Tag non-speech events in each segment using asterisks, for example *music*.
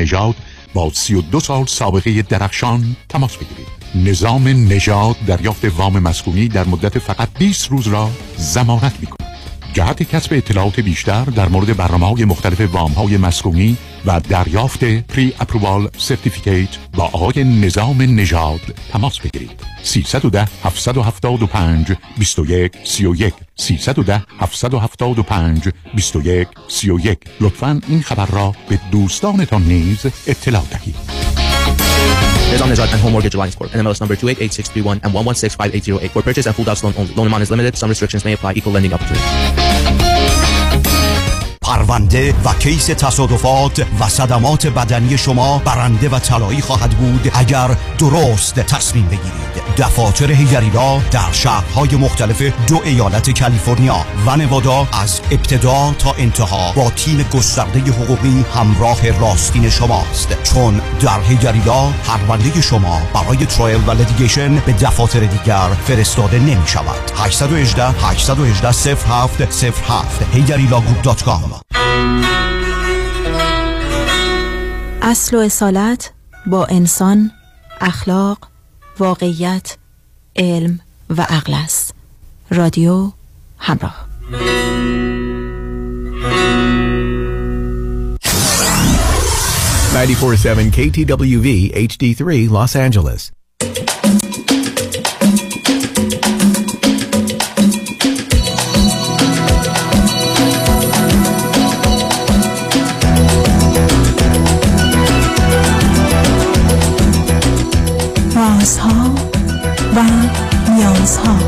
نژاد با 32 سال سابقه درخشان تماس بگیرید. نظام نژاد دریافت وام مسکونی در مدت فقط 20 روز را ضمانت می کند جهت کسب اطلاعات بیشتر در مورد برنامه های مختلف وام های مسکونی و دریافت پری اپروال سرتیفیکیت با آقای نظام نژاد تماس بگیرید 310 775 21 31 310 775 21 31 لطفا این خبر را به دوستانتان نیز اطلاع دهید Nizam Nejad and Home Mortgage Alliance Corp. NMLS number 288631 and 1165808. For purchase and full doc loan only. Loan amount is limited. Some restrictions may apply. Equal lending opportunity. پرونده و case تصادفات و صدمات بدنی شما برنده و طلایی خواهد بود اگر درست تصمیم بگیرید. دفاتر حیدری Law در شهرهای مختلف دو ایالت کالیفرنیا و نوادا از ابتدا تا انتها با تیم گسترده حقوقی همراه راستین شماست. چون در حیدری Law پرونده شما برای trial و litigation به دفاتر دیگر فرستاده نمی شود 818 818 07 07 هیگریلاگروپ.com اصل و اصالت با انسان اخلاق واقعیت علم و عقل است. رادیو همراه. 947 KTWV HD3 Los Angeles. و نیازها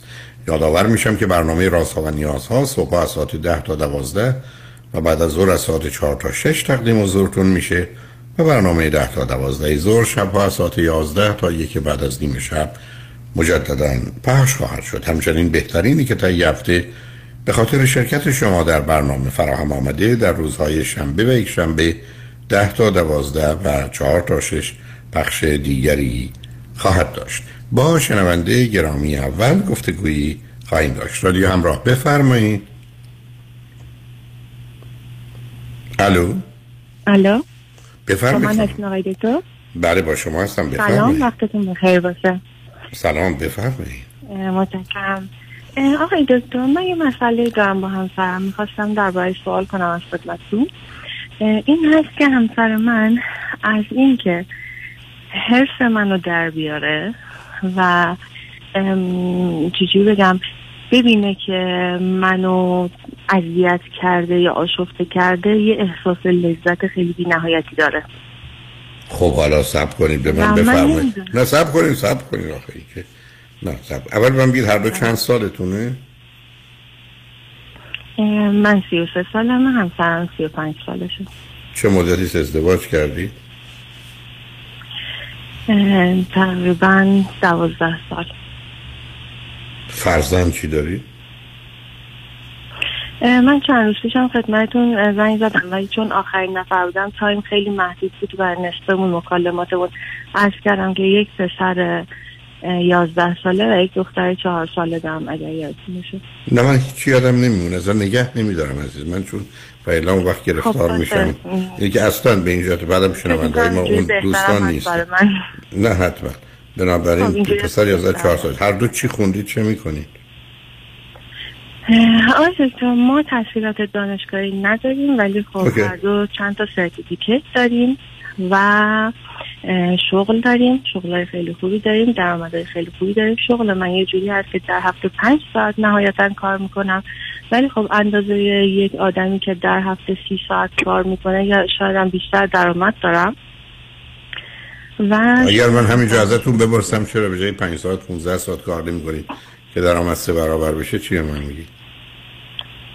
یادآور میشم که برنامه رازها و نیازها صبح از ساعت 10 تا 12 و بعد از ظهر از ساعت 4 تا 6 تقدیم حضورتون میشه و برنامه 10 تا 12 ظهر شب از ساعت 11 تا یک بعد از نیم شب مجددا پخش خواهد شد. همچنین بهترینی که تا هفته به خاطر شرکت شما در برنامه فراهم آمده در روزهای شنبه و یک شنبه 10 تا 12 و 4 تا 6 پخش دیگری خواهد داشت. با شنونده گرامی اول گفتگویی خواهیم داشت. رادیو همراه بفرمایید. الو؟ الو؟ بفرمایید. من هستم آقای دکتر؟ بله با شما هستم. سلام بفرمایید. وقتتون بخیر باشه. سلام بفرمایید. متشکرم. آقای دکتر من یه مسئله دارم با همسرم. می‌خواستم درباره سوال کنم از خدمتتون. این هست که همسر من از اینکه حرف منو در بیاره و چجوری بگم ببینه که منو اذیت کرده یا آشفته کرده یه احساس لذت خیلی بی نهایتی داره. خب حالا سب کنید به من بفرمایید. نه سب کنید سب کنید آخه که نه سب اول من بگید هر دو چند سالتونه؟ من سی و سه سالمه همسرم سی و پنج سالشه. چه مدتی ازدواج کردید تقریبا دوازده سال. فرزند چی دارید اه، من چند روز پیشم خدمتتون اه، زنگ زدم ولی چون آخرین نفر بودم تایم خیلی محدود بود و نصفمون مکالماتمون عرض کردم که یک پسر یازده ساله و یک دختر چهار ساله دارم اگر یادتون نه من هیچی یادم نمیمونه اصلا نگه نمیدارم عزیز. من چون فعلا اون وقت گرفتار خب، میشم. باشه. اینه که اصلا به اینجا بعدم شنونده ما اون دوستان نیست. نه حتما. خب، بنابراین پسر. 11 4 سال هر دو چی خوندید چه می‌کنید؟ دکتر ما تحصیلات دانشگاهی نداریم ولی خب OK. هر دو چند تا certificate داریم و شغل داریم. شغل خیلی خوبی داریم درآمدهای خیلی خوبی داریم. شغل من یه جوری هست که در هفته پنج ساعت نهایتا کار می‌کنم. ولی خب اندازه یک آدمی که در هفته سی ساعت کار می‌کنه یا شاید هم بیشتر درآمد دارم. و اگر من همینجا ازتون بپرسم چرا به جای 5 ساعت 15 ساعت کار نمی‌کنید که درآمد سه برابر بشه؟ چی من میگی؟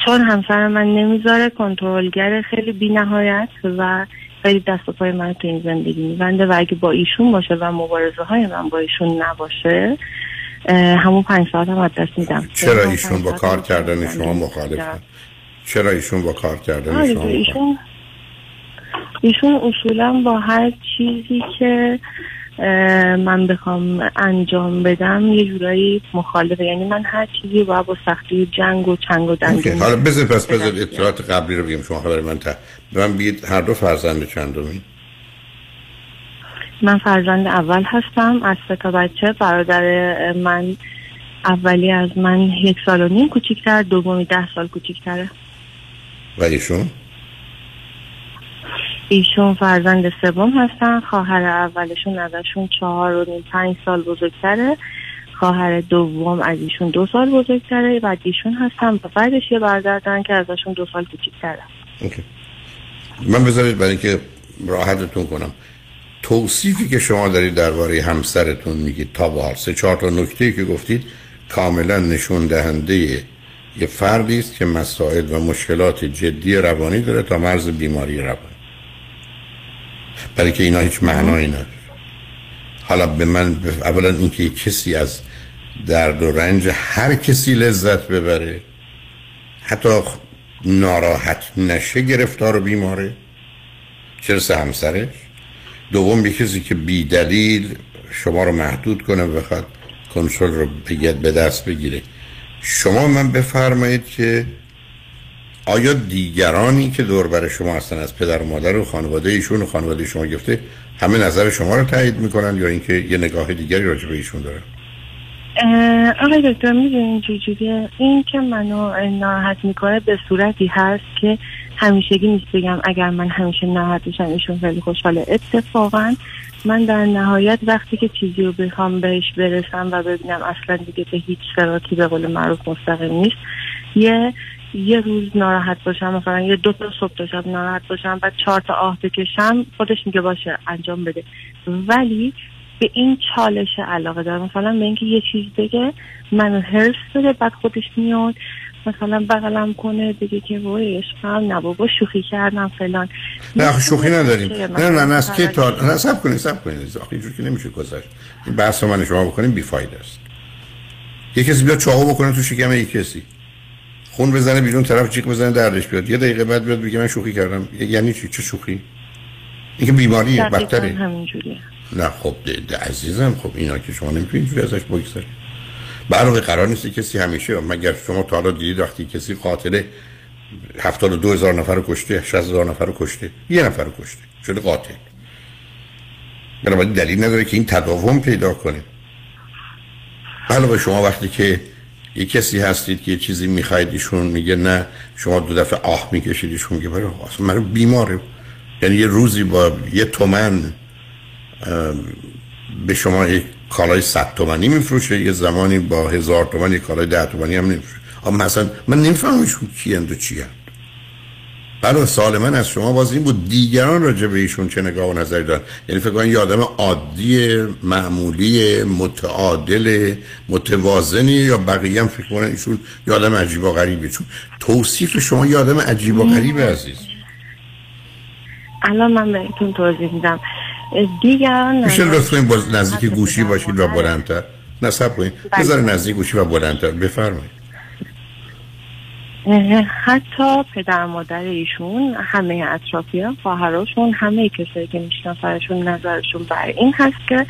چون همسر من نمی‌ذاره کنترلگر خیلی بی نهایت و خیلی دست و پای من تو این زندگی میبنده و اگه با ایشون باشه و مبارزه های من با ایشون نباشه همون پنج ساعت هم از دست میدم چرا ایشون با کار کردن شما می‌دم. مخالفن چرا ایشون با کار کردن شما ایشون ایشون اصولا با هر چیزی که من بخوام انجام بدم یه جورایی مخالفه یعنی من هر چیزی باید با سختی جنگ و چنگ و. دندون حالا بذار پس بذار. اطلاعات قبلی رو بگیم شما برای من به من بگید هر دو فرزند چندمی من فرزند اول هستم. از سه تا بچه. برادر من اولی از من یک سال و نیم کوچیکتر دومی ده سال کوچیکتره. و ایشون ایشون فرزند سوم هستن. خواهر اولشون ازشون چهار و نیم پنج سال بزرگتره. خواهر دوم از ایشون دو سال بزرگتره. بعد ایشون هستن. و بعدش یه برادر دارن که ازشون دو سال کوچیکتره. من بذارید برای اینکه راحتتون کنم. توصیفی که شما دارید درباره همسرتون میگید تا حال سه چهار تا نکته که گفتید کاملا نشون دهنده یه فردی است که مسائل و مشکلات جدی روانی داره تا مرز بیماری روانی. برای که اینا هیچ معنایی نداره. حالا به من اولا اینکه کسی از درد و رنج هر کسی لذت ببره حتی ناراحت نشه گرفتار و بیماره. چرا همسرش؟ دوم یه کسی که بی دلیل شما رو محدود کنه و بخواد کنترل رو بگید به دست بگیره. شما من بفرمایید که آیا دیگرانی که دور بر شما هستن از پدر و مادر و خانواده ایشون و خانواده شما گفته همه نظر شما رو تایید می‌کنن یا اینکه یه نگاه دیگری راجع به ایشون دارن؟ آقای دکتر می‌دونین چجوریه این که منو ناراحت می‌کنه به صورتی هست که همیشگی نیست بگم اگر من همیشه ناراحت بشم ایشون خیلی خوشحاله. اتفاقا من در نهایت وقتی که چیزی رو بخوام بهش برسم و ببینم اصلا دیگه به هیچ سراتی به قول معروف مستقیم نیست یه یه روز ناراحت باشم مثلا یه دو تا صبح تا شب ناراحت باشم بعد چهار تا آه بکشم خودش میگه باشه انجام بده. ولی به این چالش علاقه دارم. مثلا به اینکه یه چیز بگه منو هرس بده بعد خودش میاد. مثلا بغلم کنه بگه که وای عشقم نه بابا شوخی کردم فلان. نه شوخی نداریم. نه نه نه از که تا نه سب کنید سب کنید. آخه اینجور که نمیشه گذشت. این بحث من شما بکنیم بیفایده است. یه کسی بیاد چاقو بکنه تو شکم یک کسی. خون بزنه بیرون طرف جیغ بزنه دردش بیاد. یه دقیقه بعد بیاد بگه من شوخی کردم. یعنی چی؟ چه شوخی؟ این که بیماریه بدتره. نه خب ده- ده عزیزم خب اینا که شما نمی‌تونید اینجوری ازش بگذارید. برای قرار نیست کسی همیشه مگر شما تا حالا دیدید وقتی کسی دو هزار نفر رو کشته شست هزار نفر رو کشته؟ یه نفر رو کشته شده قاتل. بنابراین دلیل نداره که این تداوم پیدا کنه. علاوه شما وقتی که یه کسی هستید که یه چیزی می‌خواید ایشون میگه نه شما دو دفعه آه می‌کشید ایشون میگه برای اصلا من بیماره یعنی یه روزی با یه تومن به شما یک کالای صد تومنی میفروشه. یه زمانی با هزار تومن یک کالای ده تومنی هم نمیفروشه. اما مثلا من نمی‌فهمم کی و چی هست بله سوال من از شما باز این بود. دیگران راجع به ایشون چه نگاه و نظری دارن؟ یعنی فکر کنم یه آدم عادی معمولی متعادل متوازنی یا بقیه هم فکر کنن ایشون یه آدم عجیب و غریبه. چون توصیف شما یه آدم عجیب و غریبه عزیز. الان من بهتون توضیح میدم. دیگران میشه لطفا باز نزدیک گوشی باشید و بلندتر. نصب کنید. بله. بذار نزدیک گوشی و بلندتر. بفرمایید. حتی پدر مادر ایشون همه اطرافیان خواهراشون همه کسایی که میشناسنشون نظرشون بر این هست که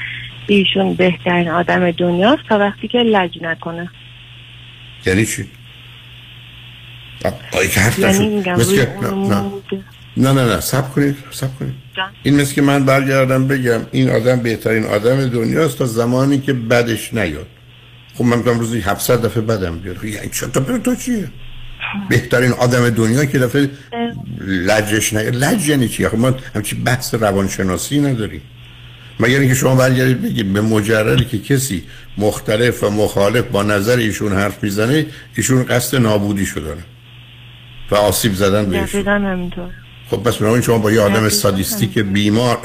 ایشون بهترین آدم دنیاست تا وقتی که لج نکنه. یعنی چی؟ آه، که حرف یعنی نه نه. نه نه نه. سب کنید سب کنید. جان. این مثل که من برگردم بگم این آدم بهترین آدم دنیاست تا زمانی که بدش نیاد. خب من میگم روزی 700 دفعه بدم بیاد. خب یعنی پر تو چیه؟ بهترین آدم دنیا که دفعه لجش نیاد. لج یعنی چیه خب ما همچی بحث روانشناسی نداریم. مگر اینکه شما برگردید بگید به مجردی که کسی مختلف و مخالف با نظر ایشون حرف می‌زنه ایشون قصد نابودی داره و آسیب زدن بهشون خب پس بنابراین شما با یه آدم. سادیستیک بیمار.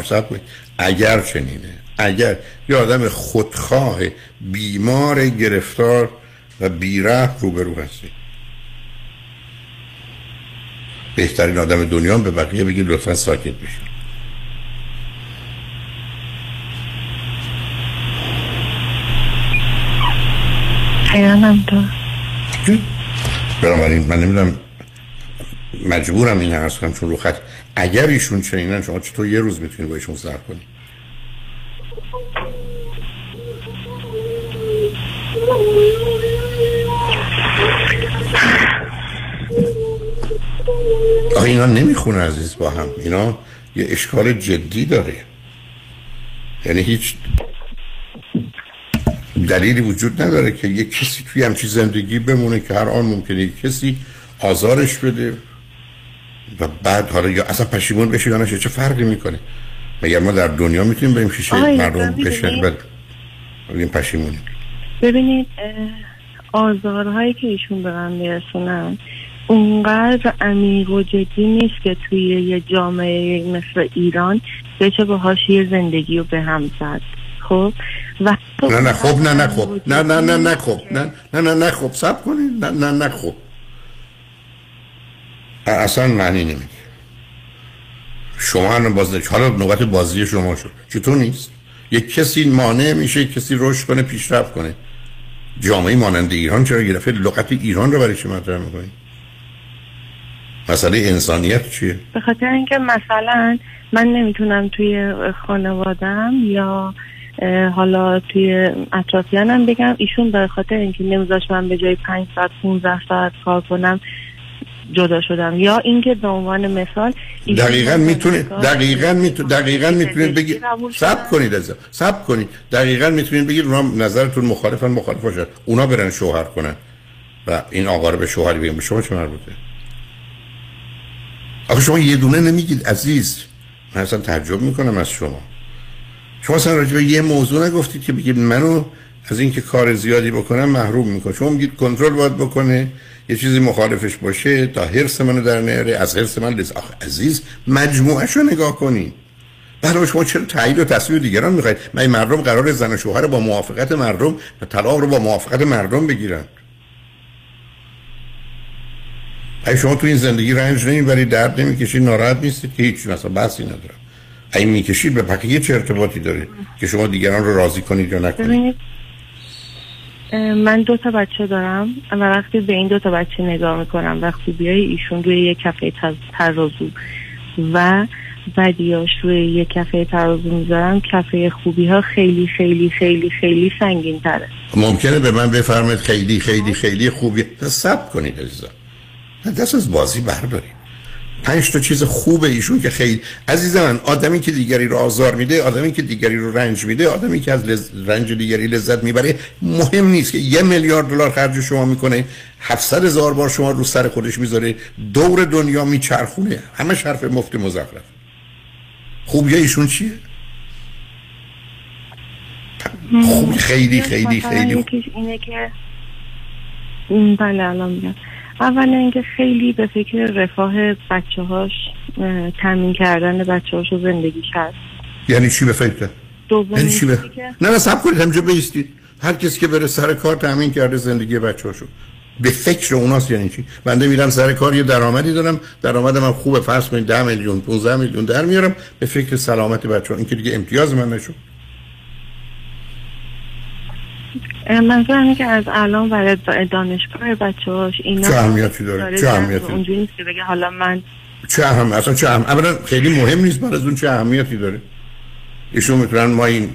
اگر چنینه اگر یه آدم خودخواه بیمار گرفتار و بیره روبرو هستی بهترین آدم دنیا به بقیه بگید لطفا ساکت بشید دقیقا همینطور بنابراین من نمی‌دونم مجبورم این عرض کنم چون رو خط اگر ایشون چنینن شما چطور یه روز می‌تونید با ایشون سر کنید آخه اینا نمی‌خونه عزیز با هم. اینا یه اشکال جدی داره. یعنی هیچ دلیلی وجود نداره که یه کسی توی همچی زندگی بمونه که هر آن ممکنه یه کسی آزارش بده. و بعد حالا یا اصلا پشیمون بشه یا نشه چه فرقی می‌کنه مگر ما در دنیا می‌تونیم بریم شیشه مردم بشن؟ بعد بگیم پشیمونی ببینید آزارهایی که ایشون به من میرسونن اونقدر عمیق و جدی نیست که توی یه جامعه مثل ایران بشه باهاش یه زندگی رو به هم زد خب و نه نه خب نه نه خب نه نه نه نه خب نه نه نه نه خب سب کنید نه نه نه خب اصلا معنی نمیده شما هم باز حالا نوبت بازی شما شد. چطور نیست؟ یک کسی مانع میشه یک کسی رشد کنه پیشرفت کنه. جامعه مانند ایران چرا دفعه لغت ایران رو برای چی مطرح می‌کنید مسئله انسانیت چیه؟ به خاطر اینکه مثلا من نمی‌تونم توی خانوادم یا حالا توی اطرافیانم بگم ایشون به خاطر اینکه نمیذاش من به جای 5 ساعت 15 ساعت کار کنم جدا شدم. یا اینکه به عنوان مثال دقیقا می‌تونه دقیقا می‌تونه دقیقا می‌تونید بگید سب. کنید از سب کنید. دقیقا می‌تونید بگید اونا نظرتون مخالفن مخالف باشن اونا برن شوهر کنن. و این آقا رو به شوهر بگیم به شما چه مربوطه؟ آخه شما یه دونه نمیگید عزیز. من اصلا تعجب می‌کنم از شما. شما اصلا راجع به یه موضوع نگفتید که بگید منو از اینکه کار زیادی بکنم محروم می‌کنه. شما میگید کنترل باید بکنه. یه چیزی مخالفش باشه تا حرس منو در نیاره. از حرس من لز آخه عزیز مجموعش رو نگاه کنید برای شما چرا تایید و تصویر دیگران می‌خواید؟ من این مردم قرار زن و شوهر با موافقت مردم و طلاق رو با موافقت مردم بگیرن. اگه شما تو این زندگی رنج نمی‌برید درد نمی‌کشید ناراحت نیستید که هیچ مثلا بحثی ندارم. اگه می‌کشید به بقیه چه ارتباطی داره که شما دیگران رو راضی کنید یا نکنید؟ من دو تا بچه دارم و وقتی به این دو تا بچه نگاه می‌کنم و خوبیای ایشون روی یک کفه ترازو و بدیاش روی یک کفه ترازو می‌ذارم کفه خوبی ها خیلی خیلی خیلی خیلی سنگین تره ممکنه به من بفرمایید خیلی خیلی خیلی خوبی. سب کنید عزیزم. دست از بازی بردارید. پنج تا چیز خوب ایشون که خیلی عزیز من آدمی که دیگری رو آزار میده آدمی که دیگری رو رنج میده آدمی که از لز... رنج دیگری لذت می‌بره مهم نیست که یه میلیارد دلار خرج شما می‌کنه 700 هزار بار شما رو سر خودش می‌ذاره دور دنیا میچرخونه. همه حرف مفت مزخرف. خوبی ایشون چیه؟ خوبی خیلی خیلی خیلی خوب. یکیش اینه که بله اول اینکه خیلی به فکر رفاه بچه هاش تامین کردن بچه هاش و زندگیش هست یعنی چی به فکر؟ یعنی چی به نه نه سب کنید همینجا بیستید هر کسی که بره سر کار تامین کرده زندگی بچه هاشو به فکر اوناست یعنی چی. بنده میرم سر کار یه درآمدی دارم. درآمدم هم خوبه فرض کنید 10 میلیون 15 میلیون در میارم. به فکر سلامت بچه ها این که دیگه امتیاز من نشد. اینه که از الان برای دانشگاه بچه هاش اینا چه اهمیتی داره؟ چه اهمیتی؟ اونجوری نیست که بگه حالا من چه اهم اصلا چه اهم اولا خیلی مهم نیست بعد از اون چه اهمیتی داره. ایشون می‌تونن ما این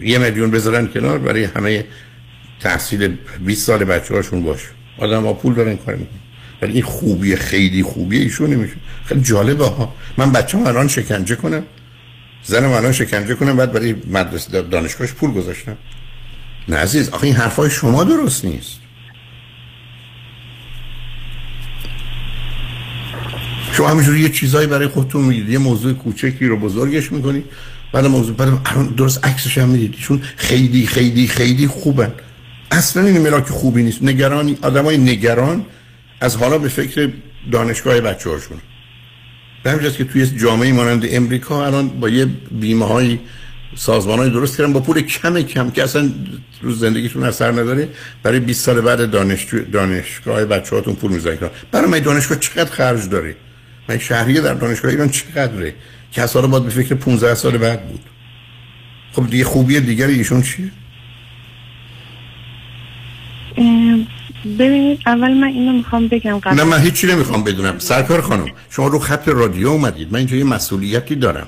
یه میلیون بذارن کنار برای همه تحصیل 20 سال بچه هاشون باشه. آدم ها پول دارن کار می‌کنن. ولی این خوبی خیلی خوبی ایشون نمیشه خیلی جالبه ها. من بچه الان شکنجه کنم. زنم الان شکنجه کنم. بعد برای مدرسه دانشگاهش پول گذاشتم. نه عزیز آخه این حرفای شما درست نیست. شما همینجوری یه چیزایی برای خودتون میگید یه موضوع کوچکی رو بزرگش می‌کنید. بعد موضوع بعد درست عکسش هم می‌دید. ایشون خیلی خیلی خیلی خوبن. اصلا این ملاک خوبی نیست. نگرانی آدمای نگران از حالا به فکر دانشگاه بچه هاشون. به که توی جامعه مانند امریکا الان با یه بیمه های سازمان های درست کردن. با پول کم کم که اصلا روز زندگیتون اثر نداره برای 20 سال بعد دانشجو دانشگاه بچه هاتون پول می‌زنید برای من دانشگاه چقدر خرج داره؟ من شهریه در دانشگاه ایران چقدره؟ که اصلا باید به فکر 15 سال بعد بود. خب دیگه خوبی دیگر ایشون چیه؟ ببینید اول من اینو می‌خوام بگم قبل نه من هیچی نمی‌خوام بدونم. سرکار خانم شما رو خط رادیو اومدید. من اینجا یه مسئولیتی دارم.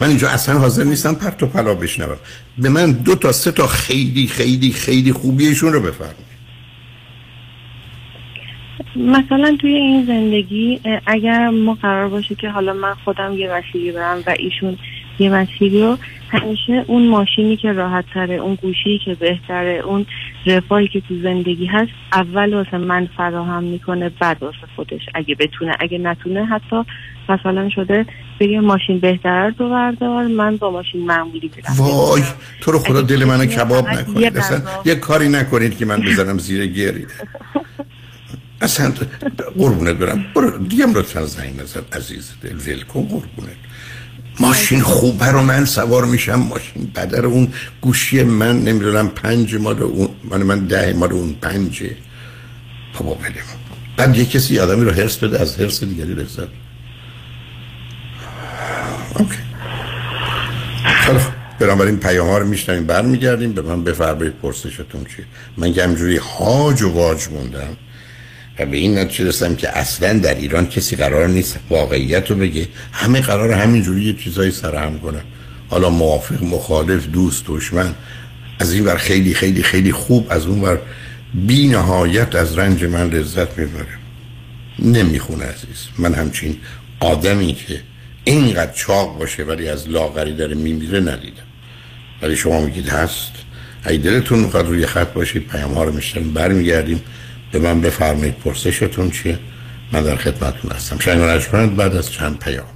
من اینجا اصلا حاضر نیستم پرت و پلا بشنوم. به من دو تا سه تا خیلی خیلی خیلی خوبیشون رو بفرمایید. مثلا توی این زندگی اگر ما قرار باشه که حالا من خودم یه مسیری برم و ایشون یه مسیری رو همیشه اون ماشینی که راحت تره اون گوشی که بهتره اون رفاهی که تو زندگی هست اول واسه من فراهم می‌کنه بعد واسه خودش. اگه بتونه اگه نتونه حتی مثلا شده بگه ماشین بهتر تو بردار من با ماشین معمولی برم وای تو رو خدا دل منو کباب نکنید اصلا یه کاری نکنید که من بزنم زیر گیری اصلا قربونت برم. برو دیگه لطفا زنگ نزد عزیز دل. ول کن قربونت. ماشین خوبه رو من سوار میشم ماشین بدر اون گوشی من نمی‌دونم پنج مال اون من من ده مال اون پنجه. بابا بله بعد یه کسی آدمی رو هرس بده از هرس دیگری لذت اوکی خیلی برام این پیام ها رو میشنویم برمیگردیم. به من بفرمایید پرسشتون چیه. من که همجوری هاج و واج موندم و به این نتیجه رسیدم که اصلا در ایران کسی قرار نیست واقعیت رو بگه. همه قرار همینجوری یه چیزایی سرهم کنن. حالا موافق مخالف دوست دشمن از این ور خیلی خیلی خیلی خوب از اون ور بی نهایت از رنج من لذت می‌بره. نمی‌خونه عزیز. من همچین آدمی که اینقدر چاق باشه ولی از لاغری داره میمیره ندیدم. ولی شما میگید هست. ای دلتون می‌خواد روی خط باشید پیام ها رو میشتن برمیگردیم. به من بفرمایید پرسشتون چیه؟ من در خدمتتون هستم. شنگ بعد از چند پیام.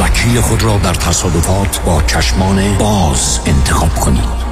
وکیل خود را در تصادفات با چشمان باز انتخاب کنید.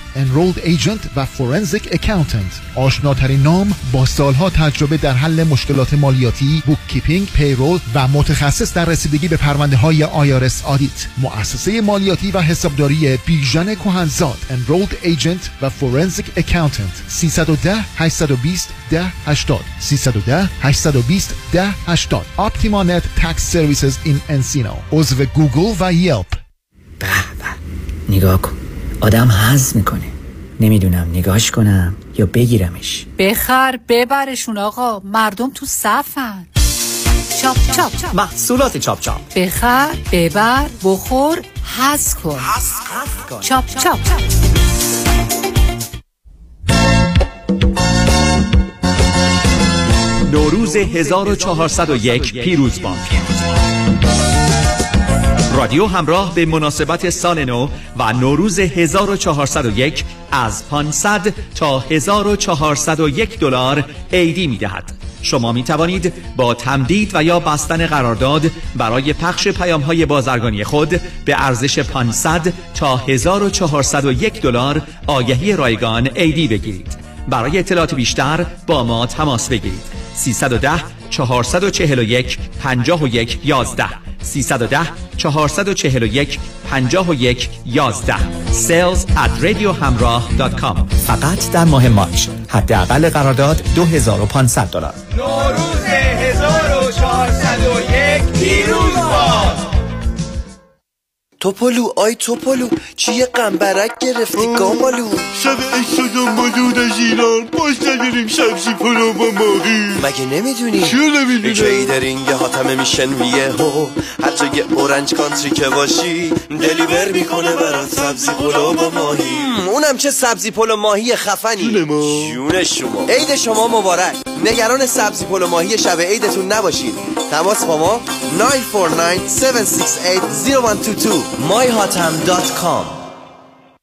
Enrolled Agent و Forensic Accountant. آشناترین نام با سالها تجربه در حل مشکلات مالیاتی bookkeeping payroll و متخصص در رسیدگی به پرونده های IRS audit مؤسسه مالیاتی و حسابداری بیژن کهنزاد. Enrolled Agent و Forensic Accountant. 310 820 10 80 310 820 10 80 Optima Net Tax Services in Encino. عضو گوگل و Yelp نگاه کن. آدم حز می‌کنه. نمی‌دونم نگاش کنم یا بگیرمش. بخر ببرشون آقا. مردم تو صفن. چاپ چاپ محصولات چاپ چاپ. بخر ببر بخور حز کن. چاپ چاپ نوروز 1401 پیروز باد رادیو همراه به مناسبت سال نو و نوروز 1401 از 500 تا 1401 دلار عیدی می دهد. شما می توانید با تمدید و یا بستن قرارداد برای پخش پیام های بازرگانی خود به ارزش 500 تا 1401 دلار آگهی رایگان عیدی بگیرید. برای اطلاعات بیشتر با ما تماس بگیرید 310 441 51 11 310 441 51 11 sales at radiohamrah.com فقط در ماه مارچ. حداقل قرارداد 2500 دلار. نوروز 1401 پیروز باد توپلو آی توپلو چی یه قنبرک گرفتی گامالو شب شدم با دود از ایران باش نداریم سبزی پلو با ماهی. مگه نمی‌دونی؟ چیو نمی‌دونی؟ کیدرینگ حاتم Mission Viejo هر جای Orange County که باشی deliver می‌کنه برات سبزی پلو با ماهی. اونم چه سبزی پلو ماهی خفنی. جون ما. جون شما. عید شما مبارک. نگران سبزی پلو ماهی شب عیدتون نباشید. تماس با ما 949 myhatam.com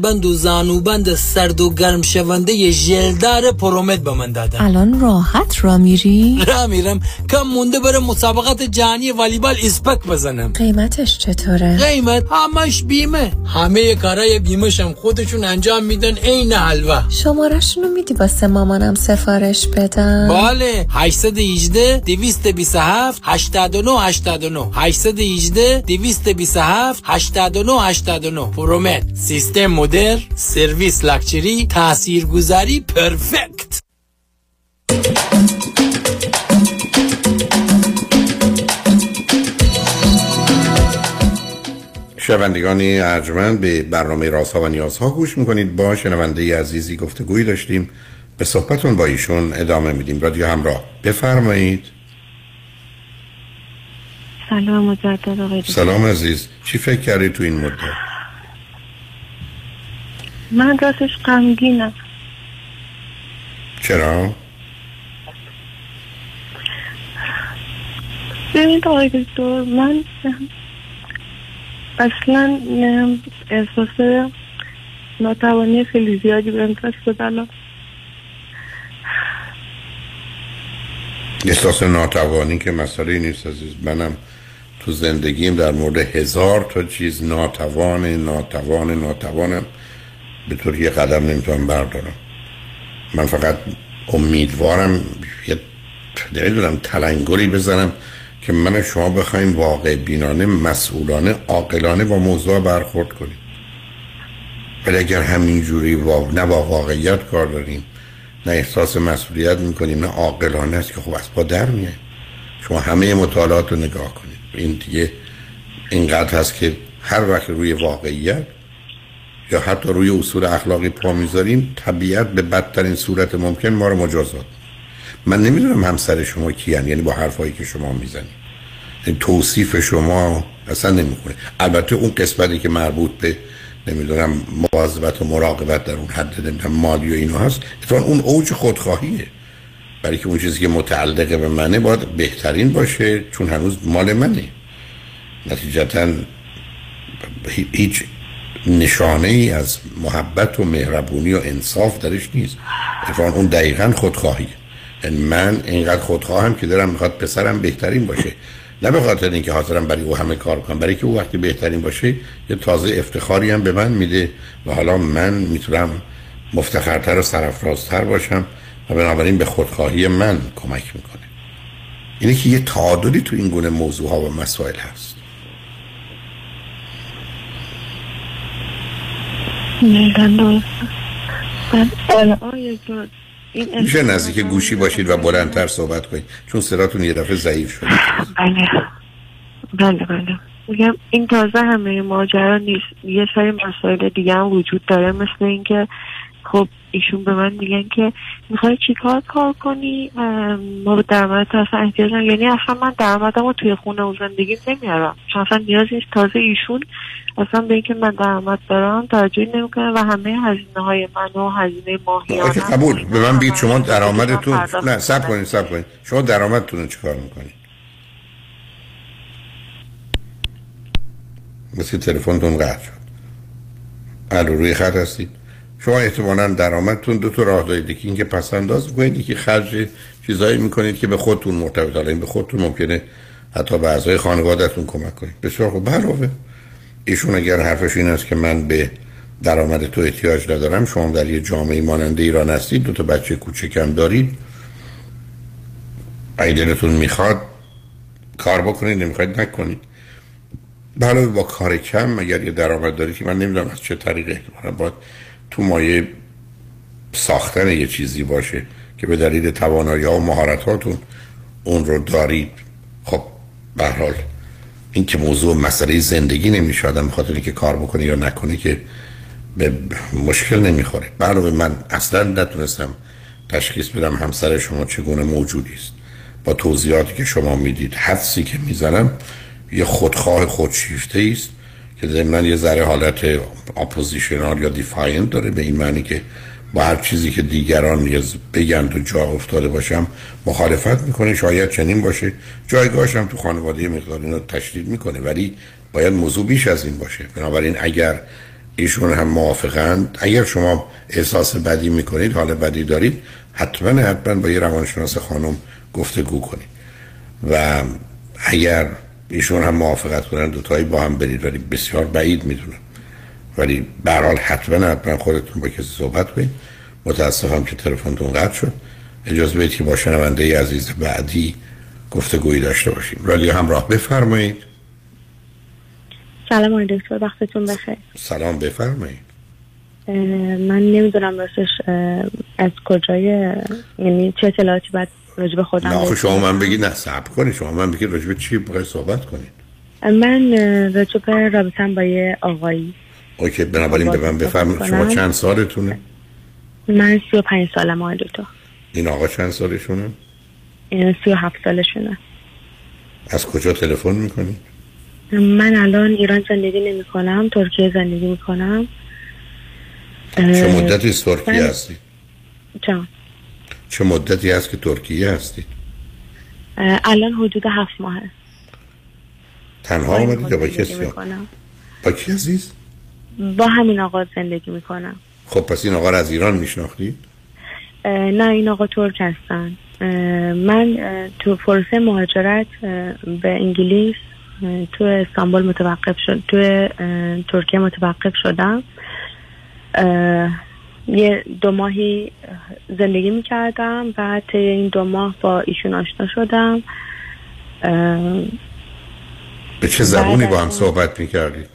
بند و زانوبند سرد و گرم شونده ژلدار پرومت به من دادن. الان راحت را میری؟ را میرم. کم مونده بره مسابقات جهانی والیبال اسپک بزنم. قیمتش چطوره؟ قیمت همش بیمه. همه کارای بیمهشم خودشون انجام میدن عین حلوا شمارشونو میدی واسه مامانم سفارش بدم؟ بله. 818 227 89 89 818 227 89 89 پرومت سیستم مدر سرویس لکچری تاثیرگذاری پرفکت. شنوندگانی ارجمند به برنامه رازها و نیازها گوش می‌کنید. با شنونده عزیزی گفتگویی داشتیم. به صحبتون با ایشون ادامه میدیم. رادیو همراه بفرمایید. سلام مجدد آقای سلام عزیز. چی فکر کردی تو این مدت؟ من راستش غمگینم. چرا؟ ببینید آقای دکتر من اصلا احساس ناتوانی خیلی زیادی بهم دست داد الان احساس ناتوانی که مسئله نیست عزیز. منم تو زندگیم در مورد هزار تا چیز ناتوان ناتوان ناتوانم. به طور یه قدم نمی‌تونم بردارم. من فقط امیدوارم یه نمی‌دونم تلنگری بزنم که من شما بخوایم واقع بینانه مسئولانه عاقلانه با موضوع برخورد کنیم. ولی اگر همینجوری وا... نه با واقعیت کار داریم نه احساس مسئولیت می‌کنیم نه عاقلانه است که خب از پا در میایم شما همه مطالعات رو نگاه کنید. این دیگه اینقدر هست که هر وقت روی واقعیت یا حتی روی اصول اخلاقی پا می‌ذاریم طبیعت به بدترین صورت ممکن ما رو مجازات. من نمی‌دونم همسر شما کیان یعنی با حرفایی که شما می‌زنید. این توصیف شما اصلا نمی‌کنه البته اون قسمتی که مربوط به نمی‌دونم مواظبت و مراقبت در اون حد نمی‌دونم مالی و اینو هست. اتفاقا اون اوج خودخواهیه. برای که اون چیزی که متعلقه به منه باید بهترین باشه چون هنوز مال منه. نتیجتا هیچ نشانه ای از محبت و مهربونی و انصاف درش نیست. اتفاقا اون دقیقا خودخواهیه من اینقدر خودخواهم که دارم می‌خواد پسرم بهترین باشه. نه به خاطر اینکه حاضرم برای او همه کار کنم برای که او وقتی بهترین باشه یه تازه افتخاری هم به من میده و حالا من می‌تونم مفتخرتر و سرفرازتر باشم و بنابراین به خودخواهی من کمک می‌کنه. اینه که یه تعادلی تو این گونه موضوع ها و مسائل هست. میشه نزدیک گوشی باشید و بلندتر صحبت کنید چون صداتون یه دفعه ضعیف شده. بله. بله بله. میگم این تازه همه ماجرا نیست. یه سری مسائل دیگه هم وجود داره مثل اینکه خب ایشون به من میگن که می‌خوای چیکار کار کنی؟ ما به درآمد اصلا احتیاج یعنی اصلا من درآمدم رو توی خونه و زندگی نمیارم. چون اصلا نیاز نیست. تازه ایشون اصلا به اینکه من درآمد دارم توجهی نمی‌کنه و همه هزینه های من و هزینه ماهیانه قبول. به من بگید شما درآمدتون نه سب کنید سب کنید. شما درآمدتون رو چیکار می‌کنید؟ مثل تلفنتون قطع شد. الو روی خط هستید؟ شما احتمالا درآمدتون دو تا راه دارید. یکی اینکه پس انداز کنید که خرج چیزایی می‌کنید که به خودتون مرتبط. حالا این به خودتون ممکنه حتی به اعضای خانوادهتون کمک کنید. بسیار خوب. علاوه ایشون اگر حرفش این است که من به درآمد تو احتیاج ندارم شما در یه جامعه مانند ایران هستید دو تا بچه کوچکم دارید. دلتون می‌خواد کار بکنید نمی‌خواید نکنید. بله با کار کم اگر یه درآمد دارید که من نمی‌دونم از چه طریقه احتمالا باید تو مایه ساختن یه چیزی باشه که به دلیل توانایی ها و مهارتاتون اون رو دارید. خب به حال این که موضوع مسئله زندگی نمیشه آدم خاطر که کار بکنه یا نکنه که به مشکل نمی‌خوره. علاوه من اصلا نتونستم تشخیص بدم همسر شما چگونه موجودی است. با توضیحاتی که شما می‌دید حدسی که می‌زنم یه خودخواه خودشیفته است. که ضمن یه ذره حالت oppositional یا defiant داره به این معنی که با هر چیزی که دیگران بگن تو جا افتاده باشم مخالفت می‌کنه شاید چنین باشه. جایگاهش هم تو خانواده مقدار اینو تشدید می‌کنه ولی باید موضوع بیش از این باشه. بنابراین اگر ایشون هم موافقند اگر شما احساس بدی می‌کنید حال بدی دارید حتما حتما با یه روانشناس خانم گفتگو کنید. و اگر ایشون هم موافقت کنن دوتایی با هم برید ولی بسیار بعید می‌دونم. ولی به حال حتما حتما خودتون با کسی صحبت کنید. متاسفم که تلفنتون قطع شد. اجازه بدید که با شنونده عزیز بعدی گفتگویی داشته باشیم. رادیو همراه بفرمایید. سلام آقای دکتر وقتتون بخیر. سلام بفرمایید. من نمی‌دونم راستش از کجای یعنی چه اطلاعاتی باید راجب خودم نه شما من بگید نه صبر کنید. شما من بگید راجب چی بخواید صحبت کنید من راجب رابطم با یه آقایی. اوکی بنابراین به من بفرمایید شما چند سالتونه؟ من سی و پنج سالم آقای دکتر این آقا چند سالشونه؟ سی و هفت سالشونه. از کجا تلفن می‌کنید من الان ایران زندگی نمی کنم ترکیه زندگی می کنم چه مدتی ترکیه هستی؟ جان. چه مدتی هست که ترکیه هستید؟ الان حدود هفت ماه هست تنها آمدید یا با کسی با کی عزیز؟ با همین آقا زندگی می‌کنم خب پس این آقا رو از ایران میشناختید؟ نه این آقا ترک هستن من تو پروسه مهاجرت به انگلیس تو استانبول متوقف شد تو ترکیه متوقف شدم یه دو ماهی زندگی می‌کردم بعد طی این دو ماه با ایشون آشنا شدم به چه زبونی با هم صحبت می‌کردید؟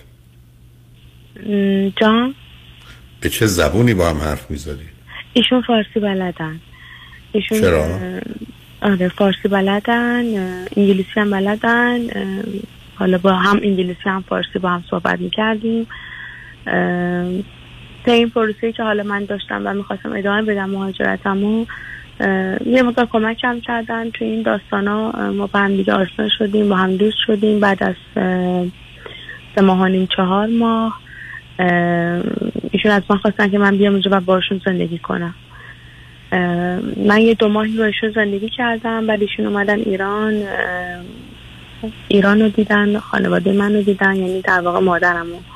جان؟ به چه زبونی با هم حرف می‌زدید؟ ایشون فارسی بلدن ایشون چرا؟ آره فارسی بلدن انگلیسی هم بلدن حالا با هم انگلیسی هم فارسی با هم صحبت می‌کردیم تا این پروسه که حالا من داشتم و می‌خواستم ادامه بدم مهاجرتم و یه مقدار کمک هم کردن تو این داستان ها ما با هم دیگه آشنا شدیم با هم دوست شدیم بعد از سه ماه چهار ماه. ایشون از من خواستن که من بیام اونجا و باشون زندگی کنم. من یه دو ماهی با ایشون زندگی کردم بعد ایشون اومدن ایران. ایران رو دیدن خانواده من رو دیدن یعنی در واقع مادرم رو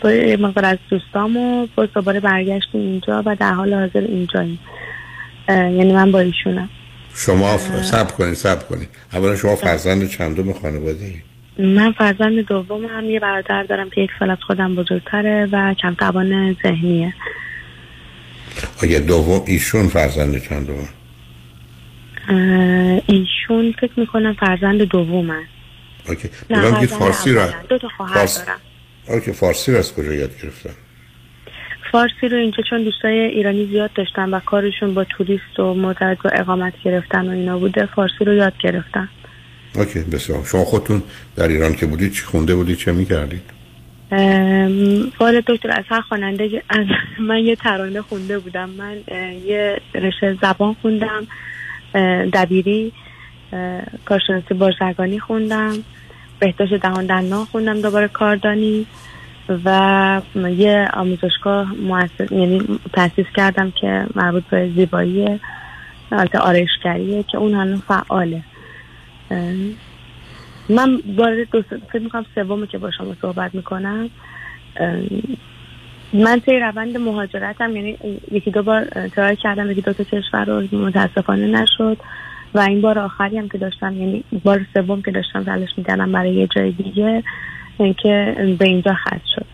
با یه مقدار از دوستام و باز دوباره برگشتیم اینجا و در حال حاضر اینجاییم. یعنی من با ایشونم. شما ف... سب کنید سب کنید اولا شما فرزند چندم خانواده ای؟ من فرزند دوم هم یه برادر دارم که یک سال از خودم بزرگتره و کم توان ذهنیه. آیا دوم ایشون فرزند چندم اه، ایشون فکر می‌کنم فرزند دوم هست OK. نه، فرزند فارسی را. دو تا خواهر فارس- دارم. OK فارسی را از کجا یاد گرفتن؟ فارسی رو اینجا چون دوستای ایرانی زیاد داشتن و کارشون با توریست و معترض با اقامت گرفتن و اینا بوده فارسی رو یاد گرفتن. OK بسیار. شما خودتون در ایران که بودید چی خونده بودید چه می‌کردید؟ ام، والد دکتر از هر خواننده از من یه ترانه خونده بودم. من یه رشته زبان خوندم دبیری کارشناسی بازرگانی خوندم. بهداشت دهان دندان خوندم دوباره کاردانی و یه آموزشگاه مؤسس یعنی تاسیس کردم که مربوط به زیبایی البته آرایشگریه که اون هنوز فعاله. من وارد فکر می‌کنم سومه که با شما صحبت می‌کنم. من طی روند مهاجرتم یعنی یکی دو بار ترای کردم یکی دو تا کشور رو متاسفانه نشد. و این بار آخری هم که داشتم یعنی بار سوم که داشتم تلاش می‌کردم برای یه جای دیگه که به اینجا خط شد.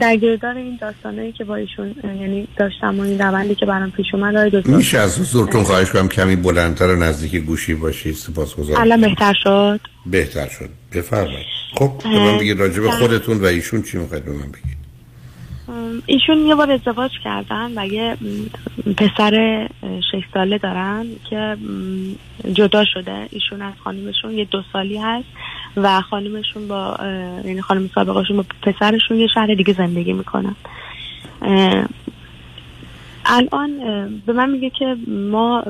در گردار این داستانایی که با ایشون یعنی داشتم و این روندی که برام پیش اومد آقای میشه از حضورتون خواهش کنم کمی بلندتر و نزدیک گوشی باشید سپاسگزارم. الان بهتر شد؟ بهتر شد. بفرمایید. خب به من بگید راجع به خودتون و ایشون چی می‌خواید به من بگید؟ ایشون یه بار ازدواج کردن و یه پسر شش ساله دارن که جدا شده. ایشون از خانمشون یه دو سالی هست و خانمشون با یعنی خانم سابقشون با پسرشون یه شهر دیگه زندگی می‌کنن. الان به من میگه که ما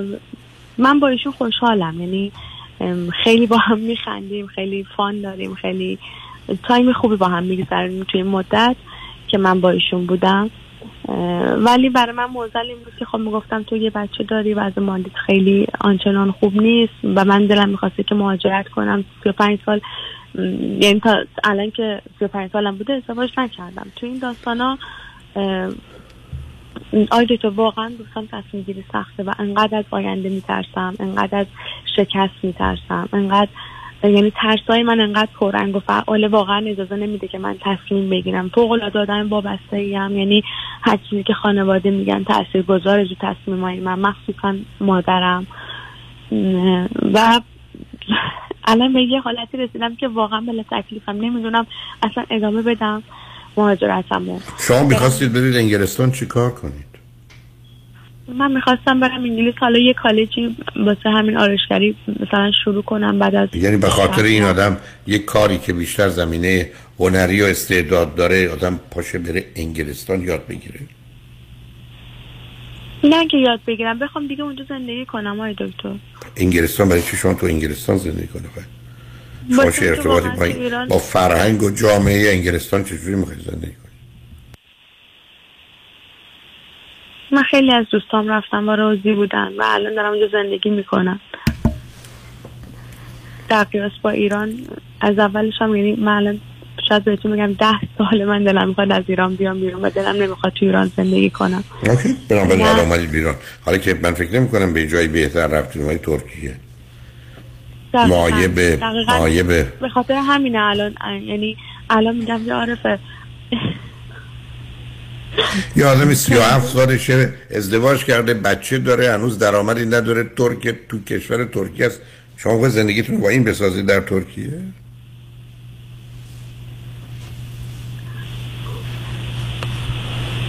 من با ایشون خوشحالم. یعنی خیلی با هم میخندیم خیلی فان داریم خیلی تایم خوبی با هم میگذرونیم توی مدت. که من با ایشون بودم. ولی برای من موزل این بود که خب می‌گفتم تو یه بچه داری و از مالیت خیلی آنچنان خوب نیست و من دلم می‌خواسته که مهاجرت کنم. 35 سال یعنی تا الان که 35 سالم بوده ازدواج نکردم. تو این داستانا اه، آی دکتر واقعا دوستان تصمیم گیری سخته و انقدر از آینده میترسم انقدر از شکست میترسم انقدر یعنی ترسای من انقدر پررنگ و فعاله واقعا اجازه نمیده که من تصمیم بگیرم. فوق العاده آدم وابسته ایم یعنی هر چیزی که خانواده میگن تاثیر گذاره جو تصمیم های من. مخصوصا مادرم. و الان به یه حالتی رسیدم که واقعا بلا تکلیفم. نمی‌دونم اصلا ادامه بدم مهاجرتمو. شما می‌خواستید برید انگلستان چی کار کنید؟ من می‌خواستم برم انگلیس. حالا یه کالجی واسه همین آرشگری مثلا شروع کنم بعد از یعنی به خاطر این آدم یک کاری که بیشتر زمینه هنری و استعداد داره آدم پاشه بره انگلستان یاد بگیره؟ نه که یاد بگیرم بخوام دیگه اونجا زندگی کنم های دکتر. انگلستان برای چی شما تو انگلستان زندگی کنه شما چه ارتباطی با, با فرهنگ و جامعه انگلستان چجوری می‌خواید زندگی کنید من خیلی از دوستام رفتم و راضی بودن و الان دارم اونجا زندگی می‌کنم. در قیاس با ایران از اولش هم یعنی من الان شاید بهتون بگم ده سال من دلم می‌خواد از ایران بیام بیرون و دلم نمی‌خواد تو ایران زندگی کنم. بنابراین. حالا اومدید بیرون. حالا که من فکر نمی کنم به جای بهتر رفتید اومدید ترکیه. دقیقاً. مایه به خاطر همینه الان یعنی الان میگم که عارفه یه آدم 37 سالشه ازدواج کرده بچه داره هنوز درآمدی نداره. ترک تو کشور ترکیه است. شما زندگیتون با این بسازید در ترکیه؟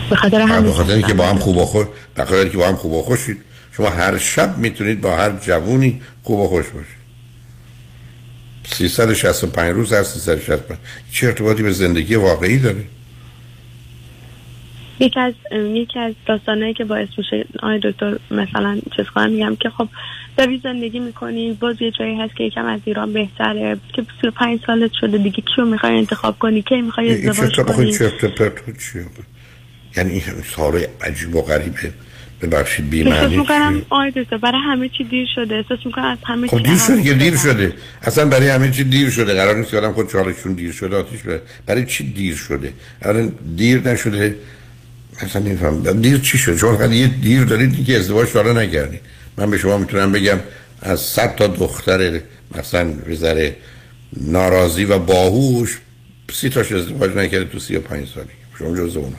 به خاطر همین اینکه با هم خوب و خوش به اینکه با هم خوب و خوشید شما هر شب می‌تونید با هر جوونی خوب و خوش باشید. 365 روز هر 365 چه ارتباطی به زندگی واقعی داره؟ یکی از یکی از داستانایی که باعث میشه آقای دکتر مثلا چیز کنم میگم که خب داری زندگی می‌کنی باز یه جایی هست که یکم از ایران بهتره که 35 سالت شده دیگه کیو می‌خوای انتخاب کنی؟ کی می‌خوای ازدواج کنی؟ چیه؟ یعنی این ساره عجیب و غریبه ببخشید بی احساس معنی می‌کنم آقای دکتر برای همه چی دیر شده احساس می‌کنم از همه خب چی دیر شده که دیر. شده. اصلا برای همه چی دیر شده. قرار نیست که آدم خود چالشون دیر شده آتیش بره. برای چی دیر شده؟ الان دیر نشده. اصلا نمیفهم. دیر چی شده شما فقط یه دیر دارید که ازدواج داره نکردید من به شما می‌تونم بگم از صد تا دختر مثلا بذاره ناراضی و باهوش سی تاش ازدواج نکرده تو سی و پنج سالی. شما جز اونا.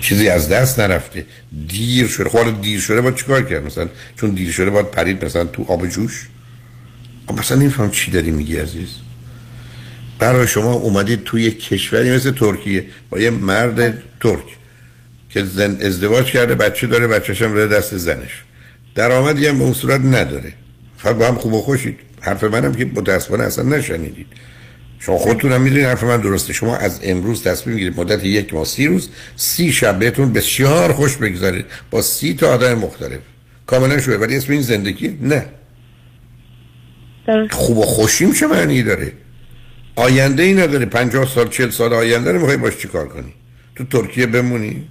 چیزی از دست نرفته. دیر شده. خب دیر شده باید چیکار کرد مثلا؟ چون دیر شده باید پرید مثلا تو آب جوش؟ مثلا نمیفهم چی داری میگی عزیز. برای شما اومدید توی کشوری مثل ترکیه با یه مرد ترک که زن ازدواج کرده بچه داره بچهش هم دست زنش. درآمدی هم به اون صورت نداره. فقط با هم خوب و خوشید. حرف منم که متاسفانه اصلا نشنیدید. شما خودتون هم می‌دونید حرف من درسته. شما از امروز تصمیم می‌گیرید مدت یک ماه سی روز سی شب بهتون بسیار خوش بگذارید با سی تا آدم مختلف. کاملا شوه. ولی اسم این زندگی؟ نه. خوب و خوشیم چه معنی داره؟ آینده ای نداره پنجاه سال چل سال آینده رو می‌خوای باش چیکار کنی؟ تو ترکیه بمونی؟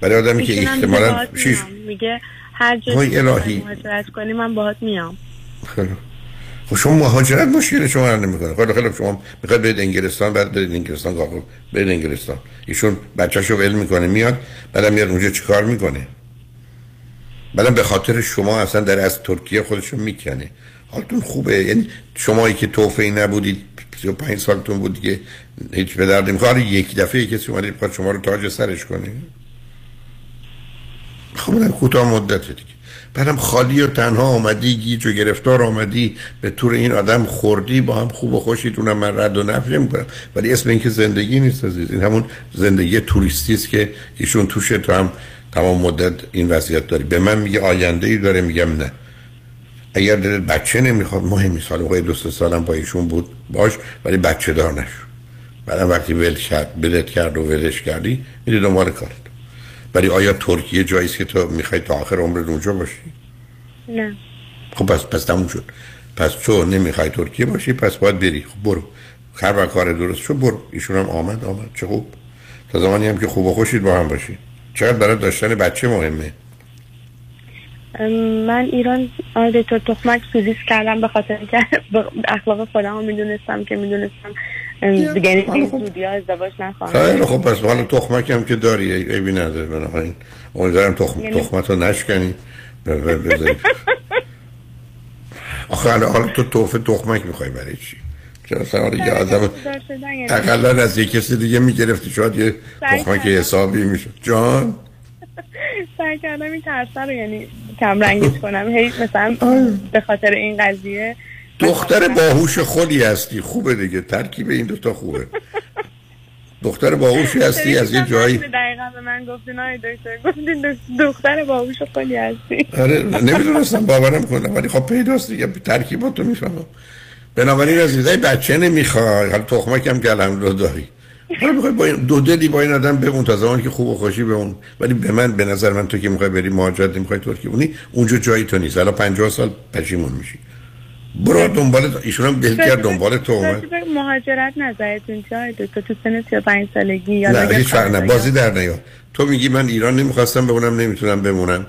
برای آدمی که احتمالا شیش میگه هر جایی مهاجرت کنی من باهات میام. خب شما مهاجرت مشکل شما رو نمی‌کنه. خیلی خیلی شما می‌خواید برید انگلستان بعد برید انگلستان کار برید انگلستان. ایشون بچه‌شو ول می‌کنه میاد بعدم میاد اونجا چیکار می‌کنه؟ بعدم به خاطر شما اصلا در از ترکیه خودشو می‌کنه. حالتون خوبه. یعنی شمایی که توفی نبودید 35 سالتون بود دیگه. هیچ به درد نمی‌خواد. یک دفعه کسی اومده بخواد شما رو تاج سرش کنه. خب کوتاه مدت دیگه. بعدم خالی و تنها آمدی گیج و گرفتار آمدی به طور این آدم خوردی با هم خوب و خوشید اونم من رد و نفی می‌کنم ولی اسم اینکه زندگی نیست عزیز. این همون زندگی توریستی است که ایشون توشه تو هم تمام مدت این وضعیت داری. به من میگه آینده ای داره میگم نه. اگر دلت بچه نمی‌خواد مهم نیست. حالا دو سالم با ایشون بود باش ولی بچه دار نشو. بعدم وقتی ول کرد بلت کرد و ولش کردی میری دنبال کارت. ولی آیا ترکیه جایی که تو می‌خوای تا آخر عمر اونجا باشی؟ نه. خب پس پس تموم شد. پس تو نمی‌خوای ترکیه باشی پس باید بری. خب برو. هر وقت کار درست شد برو. ایشون هم آمد آمد. چه خوب. تا زمانی هم که خوب و خوشید با هم باشید چقدر برای داشتن بچه مهمه. من ایران آره تو تخمک سوزیس کردم به خاطر که *laughs* اخلاق خودم رو می‌دونستم که می‌دونستم. دیگه زودی ها ازدواج نخواهم خیلی خب پس حالا تخمک هم که داری ایبی نداره بنابراین. امیدوارم تخم... یعنی... تخمت رو نشکنی. بذاری *laughs* آخه حالا تو توفه تخمک می‌خوای برای چی؟ چرا سوال یه آدم یعنی. اقلا از یک کسی دیگه می‌گرفتی شاید یه تخمک حسابی می‌شد. جان؟ سعی کردم این ترسه رو یعنی کم رنگش کنم. هی مثلا به خاطر این قضیه دختر باهوش خودی هستی. خوبه دیگه. ترکیب این دوتا خوبه. دختر باهوشی *laughs* هستی از یه جایی دقیقا به من گفتین آی دکتر گفتین دختر باهوش خودی هستی. آره نمی‌دونستم باورم کنم. ولی خب پیداست دیگه. ترکیباتو می‌فهمم. بنابراین عزیزای بچه نمی‌خوای. حالا تخمک هم که الحمدلله داری. حالا می‌خوای با این دو دلی با این آدم بمون تا زمانی که خوب و خوشی بمون. ولی به من به نظر من تو که می‌خوای بری مهاجرت نمی‌خوای ترکیه اونی اونجا جایی تو نیست. الان 50 سال پشیمون میشی. برو دنبال ایشون هم کرد دنبال تو اومد. مهاجرت نظرتون چه تو تو سن 35 سالگی یا نه هیچ فرق نه بازی در نیا تو میگی من ایران نمی‌خواستم بمونم نمی‌تونم بمونم.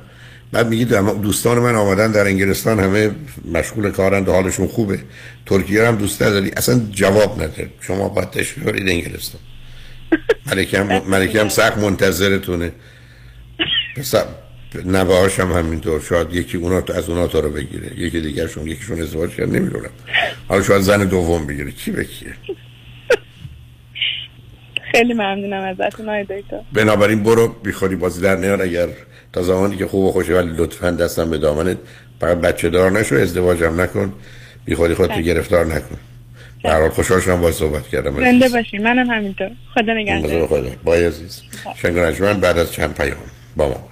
بعد میگی دوستان من آمدن در انگلستان همه مشغول کارند و حالشون خوبه. ترکیه هم دوست نداری؟ اصلا جواب نده شما باید برید انگلستان. ملکم ملکم سخت منتظرتونه. پس نوه هم همینطور. شاید یکی اونا از اونا تا رو بگیره. یکی دیگرشون یکیشون ازدواج کرد نمی‌دونم. حالا شاید زن دوم بگیره. کی بکیه خیلی ممنونم ازتون آقای دکتر. بنابراین برو بیخوری بازی در نیار. اگر تا زمانی که خوب و خوشه ولی لطفا دستم به دامنت. فقط بچه دار نشو ازدواج هم نکن. بیخوری خودت بله. گرفتار نکن. برحال خوشحال شدم باید صحبت کردم زنده باشین. منم همینطور. خدا نگهدار. خدا. با عزیز. شنگ بعد از چند پیام با ما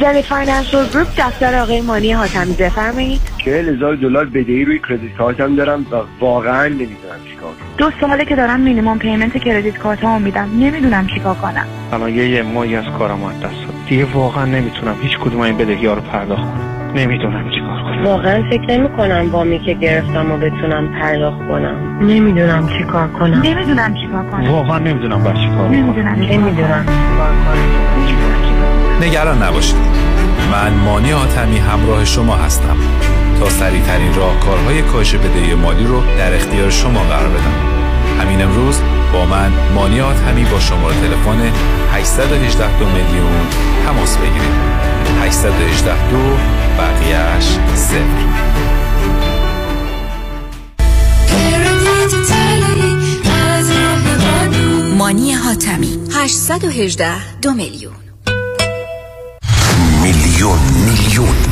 زنی Financial Group دفتر آقای مانی حاتمی بفرمایید. چهل هزار دلار بدهی روی credit card م دارم و واقعا نمی‌دونم چیکار دو ساله که دارم minimum payment credit card مو میدم. نمی‌دونم چیکار کنم. الان یه یه ماهی از کارم از دست داد دیگه واقعا نمی‌تونم هیچ کدوم این بدهی ها رو پرداخت کنم. نمی‌دونم چیکار کنم. واقعا فکر نمی کنم وامی که گرفتم و بتونم پرداخت کنم. نمی‌دونم چیکار کنم. نمی‌دونم چیکار کنم. واقعا نمی‌دونم باید چیکار کنم نمی‌دونم نمی‌دونم. نگران نباشید. من مانی حاتمی همراه شما هستم تا سریع ترین راهکارهای کاهش بدهی مالی رو در اختیار شما قرار بدم. همین امروز با من مانی حاتمی با شماره تلفن 818 دو میلیون تماس بگیرید. 818 دو بقیهش صفر. مانی حاتمی 818 دو میلیون. میلیون میلیون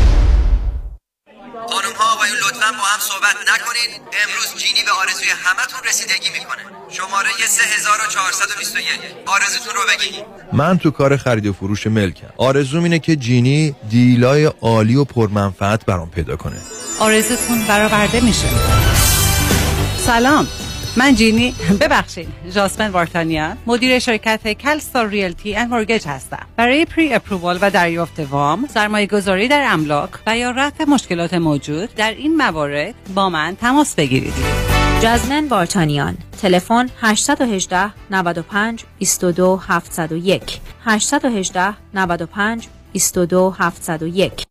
خانم ها آقایون لطفا با هم صحبت نکنین. امروز جینی به آرزوی همتون رسیدگی می‌کنه. شماره 3421 آرزوتون رو بگین. من تو کار خرید و فروش ملکم. آرزوم اینه که جینی دیلای عالی و پرمنفعت برام پیدا کنه. آرزوتون برآورده میشه. سلام. من جینی. ببخشید. جاسمن وارتانیان مدیر شرکت کلستار ریلتی اند مورگج هستم. برای پری اپرووال و دریافت وام سرمایه گذاری در املاک و یا رفع مشکلات موجود در این موارد با من تماس بگیرید. جزمن بارتانیان تلفن 818 95 22 701 818 95 22 701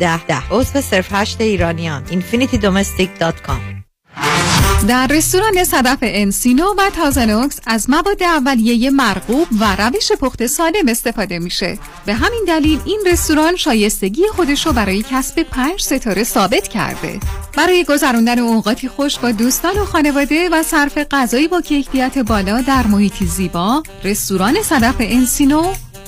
ده. ده عضو صرف هشت ایرانیان. infinitydomestic.com در رستوران صدف انسینو و تازنوکس از مواد اولیه مرغوب و روش پخت سالم استفاده میشه. به همین دلیل این رستوران شایستگی خودش رو برای کسب پنج ستاره ثابت کرده. برای گذراندن اوقاتی خوش با دوستان و خانواده و صرف غذایی با کیفیت بالا در محیطی زیبا رستوران صدف انسینو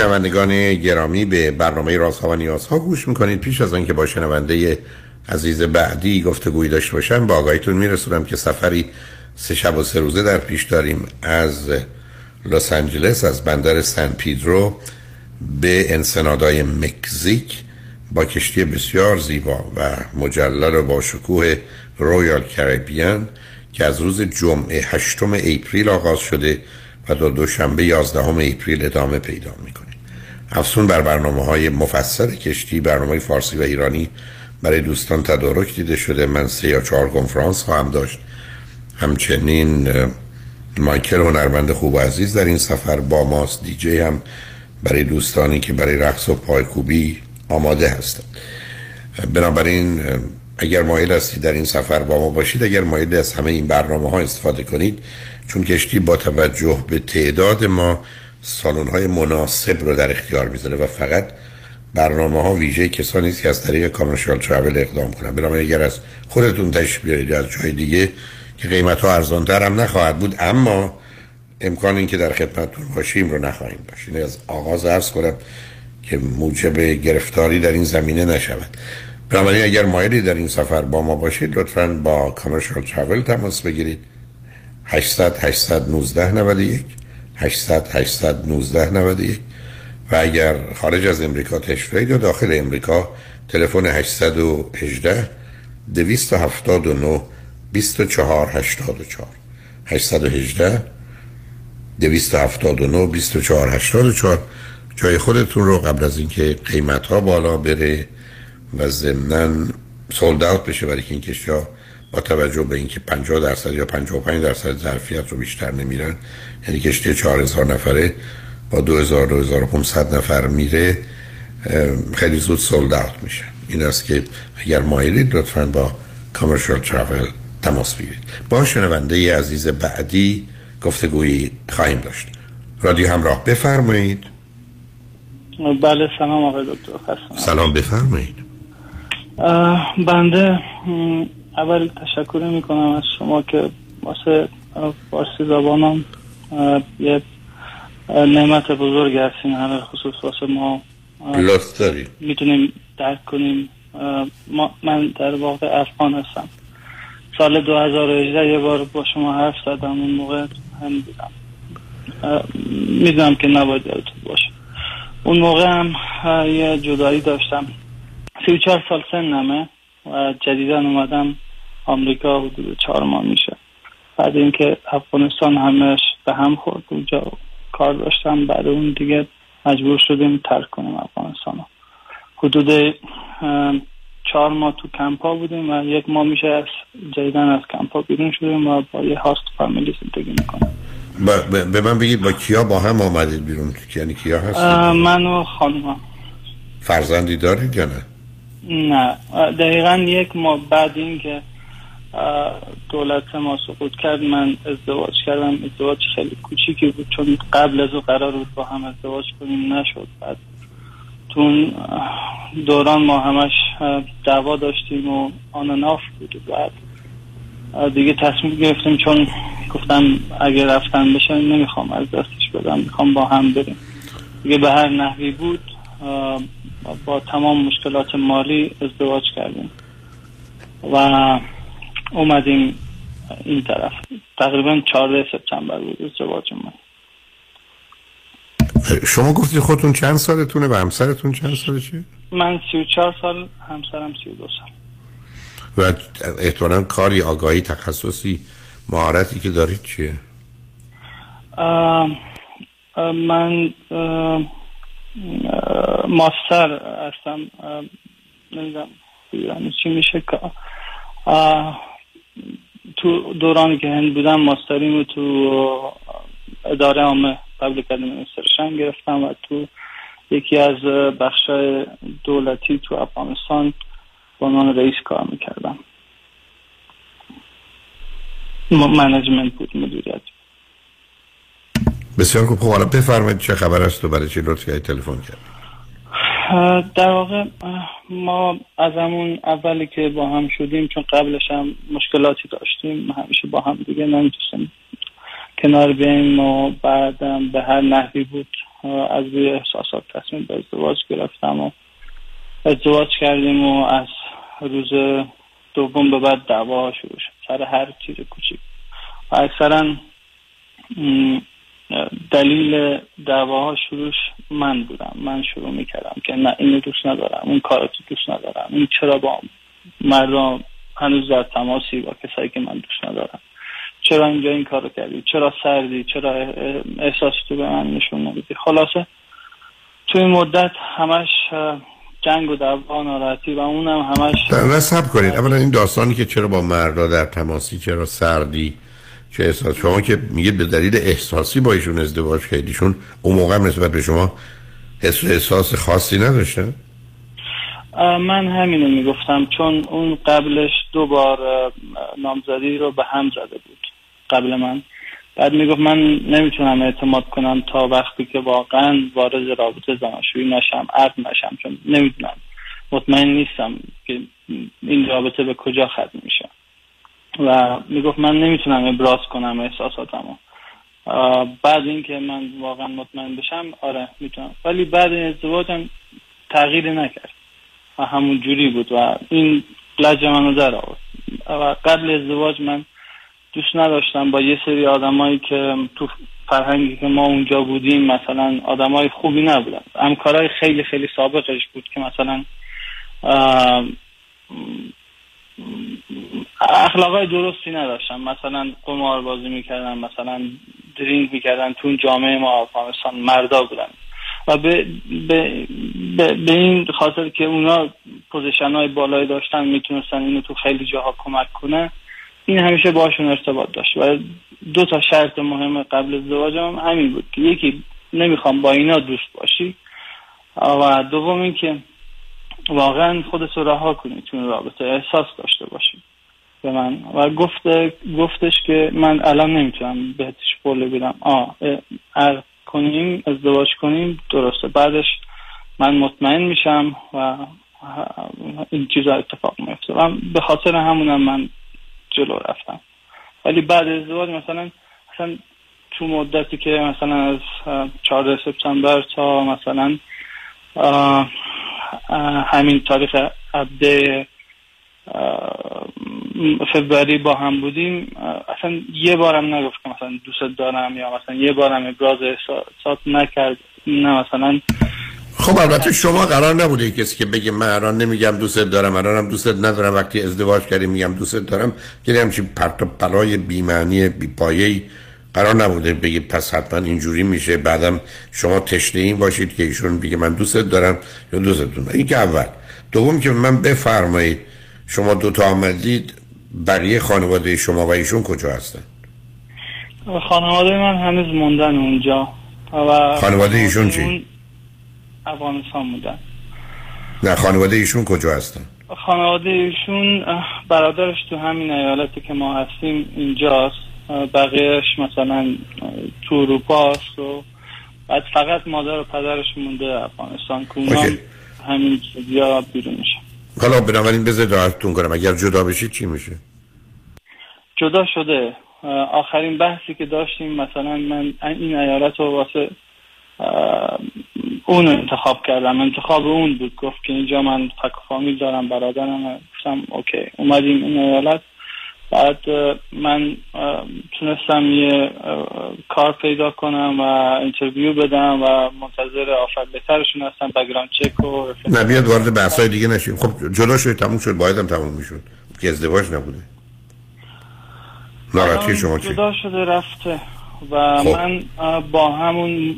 شنوندگان گرامی به برنامه رازها و نیازها گوش می‌کنید. پیش از آنکه با شنونده عزیز بعدی گفتگوی داشته باشم به آگاهیتون میرسونم که سفری سه شب و سه روزه در پیش داریم از لس آنجلس از بندر سن پیدرو به انسنادای مکزیک. با کشتی بسیار زیبا و مجلل و با شکوه Royal Caribbean که از روز جمعه هشتم April آغاز شده و تا دوشنبه 11 اپریل ادامه پیدا می‌کنه. افسون بر برنامه های مفصل کشتی برنامه فارسی و ایرانی برای دوستان تدارک دیده شده. من سه یا چهار کنفرانس خواهم داشت. همچنین مایکل هنرمند خوب و عزیز در این سفر با ماست. دیجی هم برای دوستانی که برای رقص و پایکوبی آماده هستند. بنابراین اگر مایل هستید در این سفر با ما باشید اگر مایل از همه این برنامه ها استفاده کنید چون کشتی با توجه به تعداد ما سالن های مناسب رو در اختیار می‌ذاره و فقط برنامه ها ویژه کسانی است که از طریق کامرشال ترافل اقدام کنن بنابراین اگر از خودتون تشریف بیارید. از جای دیگه که قیمت ها ارزانتر هم نخواهد بود اما امکان این که در خدمتتون باشیم رو نخواهیم داشت. از آغاز عرض کنم که موجب گرفتاری در این زمینه نشود. بنابراین اگر مایلی در این سفر با ما باشید لطفا با کامرشال ترافل تماس بگیرید. 800 819 91 800 819 91 و اگر خارج از امریکا تشریف یا داخل امریکا تلفن 818 279 24 84 818 279 24 84 جای خودتون رو قبل از اینکه قیمت ها بالا بره و ضمناً سولد اوت بشه برای که این کشا با توجه به اینکه 50 درصد یا 55 درصد ظرفیت رو بیشتر نمیرن یعنی کشتی 4000 نفره با 2000 2500 نفر میره خیلی زود سولد اوت میشه این است که اگر مایلید لطفا با کامرشال ترافل تماس بگیرید. با شنونده عزیز بعدی گفتگویی خواهیم داشت. رادیو همراه بفرمایید. بله سلام آقای دکتر. سلام بفرمایید. بنده اول تشکر می کنم از شما که واسه فارسی زبانم یه نعمت بزرگ هستین همه خصوص واسه ما. لطف می‌تونیم درک کنیم. ما من در واقع افغان هستم. سال 2018 یه بار با شما حرف زدم اون موقع. هم دیدم می‌دونم که نباید یادتون باشه. اون موقع هم یه جدایی داشتم. سی و چهار سال سنمه و جدیدن اومدم آمریکا حدود چهار ماه میشه. بعد اینکه افغانستان همش به هم خورد اونجا کار داشتم. بعد اون دیگه مجبور شدیم ترک کنیم افغانستان حدود چهار ماه تو کمپا بودیم و یک ماه میشه از جدیدن از کمپا بیرون شدیم و با یه هاست فامیلی زندگی می‌کنم به من بگید با کیا با هم آمدید بیرون؟ یعنی کیا هستید؟ من و خانومم فرزندی دارید یا نه؟ نه. دقیقا یک ماه بعد این که دولت ما سقوط کرد. من ازدواج کردم. ازدواج خیلی کوچیکی بود چون قبل از او قرار بود با هم ازدواج کنیم. نشد. بعد تو دوران ما همش دعوا داشتیم و آناناف بود. بعد دیگه تصمیم گرفتیم چون گفتم اگه رفتن بشه نمی‌خوام از دستش بدم. می‌خوام با هم بریم. دیگه به هر نحوی بود با تمام مشکلات مالی ازدواج کردیم. و اومدیم این طرف. تقریبا 14 سپتامبر بود ازدواج من شما گفتید خودتون چند سالتونه و همسرتون چند سالشه؟ من 34 سال همسرم 32 سال. و احتمالا کاری آگاهی تخصصی مهارتی که دارید چیه؟ آه آه من آه ماستر هستم. نمی‌دونم یعنی چی میشه؟ که تو دورانی که هند بودم ماستریم تو اداره عامه پبلیک ادمنستریشن گرفتم و تو یکی از بخش دولتی تو افغانستان با عنوان رئیس کار می‌کردم. منیجمنت بود مدیریت. بسیار خوب. خب حالا بفرمایید چه خبر است و برای چی لطفی تلفن کرد؟ در واقع ما از همون اولی که با هم شدیم چون قبلش هم مشکلاتی داشتیم همیشه با هم دیگه نمی‌تونستیم کنار بیاییم و بعدم به هر نحوی بود از روی احساسات تصمیم به ازدواج گرفتم و ازدواج کردیم و از روز دوم به بعد دعوا شروع شد. سر هر چیز کوچیک. و اکثرا دلیل دعواها شروعش من بودم. من شروع می‌کردم که نه اینو دوست ندارم اون کاراتو دوست ندارم. این چرا با مردم هنوز در تماسی با کسایی که من دوست ندارم؟ چرا اینجا این کارو کردی؟ چرا سردی؟ چرا احساس تو به من نشون نمیدی خلاصه تو این مدت همش جنگ و دعوا ناراحتی و اونم همش سب کنید. اولا این داستانی که چرا با مردا در تماسی چرا سردی؟ چه احساس؟ شما که میگید به دلیل احساسی با ایشون ازدواج کردیشون اون موقع نسبت به شما حس احساس خاصی نداشتن اه، من همینو می‌گفتم چون اون قبلش دو بار نامزدی رو به هم زده بود قبل من. بعد می‌گفت من نمی‌تونم اعتماد کنم تا وقتی که واقعا وارد رابطه زناشویی نشم عقد نشم چون نمی‌دونم. مطمئن نیستم که این رابطه به کجا ختم میشه. و می‌گفت من نمی‌تونم ابراز کنم احساساتمو. بعد اینکه من واقعا مطمئن بشم آره می‌تونم. ولی بعد این ازدواجم تغییری نکرد و همون جوری بود و این لج منو در آورد. و قبل ازدواج من دوست نداشتم با یه سری آدمایی که تو فرهنگی که ما اونجا بودیم مثلا آدمای خوبی نبودن. همکارای خیلی خیلی سابقش بود که مثلا اخلاقای درستی نداشتن مثلا قمار بازی می‌کردن مثلا درینک می‌کردن تو جامعه ما افغانستان مردا بودن. و به, به, به, به این خاطر که اونا پوزیشن های بالایی داشتن می‌تونستن اینو تو خیلی جاها کمک کنه این همیشه باشون ارتباط داشت. و دو تا شرط مهم قبل ازدواجم همین بود که یکی نمی‌خوام با اینا دوست باشی. و دوم اینکه واقعا خودت رو رها کنی تو رابطه احساس داشته باشی به من. و گفته گفتش که من الان نمی‌تونم بهتش قول بدم. آه عقد کنیم ازدواج کنیم درسته. بعدش من مطمئن میشم و این چیزا اتفاق میفته و به خاطر همونم من جلو رفتم. ولی بعد ازدواج مثلا مثلا تو مدتی که مثلا از اه، 14 سپتامبر تا مثلا همین تاریخ عبده فبری با هم بودیم. اصلا یه بارم نگفت که مثلا دوست دارم یا مثلا یه بارم ابراز احساسات نکرد نه مثلا. خب البته شما قرار نبوده کسی که بگه من الان نمیگم دوست دارم الانم دوست ندارم وقتی ازدواج کردیم میگم دوست دارم که همچین پرت و پلای بی‌معنی بی‌پایه‌ای. قرار نبوده بگه پس حتما اینجوری میشه. بعدم شما تشنه این باشید که ایشون بگه من دوست دارم یا دوست دارم. این که اول. دوم که من بفرمایید شما دوتا آمدید بقیه خانواده شما و ایشون کجا هستن؟ خانواده من هنوز موندن اونجا. و خانواده ایشون چی؟ افغانستان بودن نه خانواده ایشون کجا هستن؟ خانواده ایشون برادرش تو همین ایالتی که ما هستیم اینجاست. بقیهش مثلا تو اروپا است و بعد فقط مادر و پدرش مونده افغانستان که اونا هم همین یا بیرون میشه حالا بنابراین بذارید راحتتون کنم. اگر جدا بشید چی میشه؟ جدا شده. آخرین بحثی که داشتیم مثلا من این ایالت رو واسه اون انتخاب کردم. انتخاب اون بود. گفت که اینجا من فک فامیل دارم برادرم گفتم اوکی. اومدیم این ایالت. بعد من تونستم یه کار پیدا کنم و interview بدم و منتظر offer بهترشون هستم background check و نه بیاد وارد بحثای دیگه نشیم. خب جدا شد تموم شد. باید هم تموم می‌شد. که ازدواج نبوده. ناراحتی شما چی جدا شده رفته. و من اه، با همون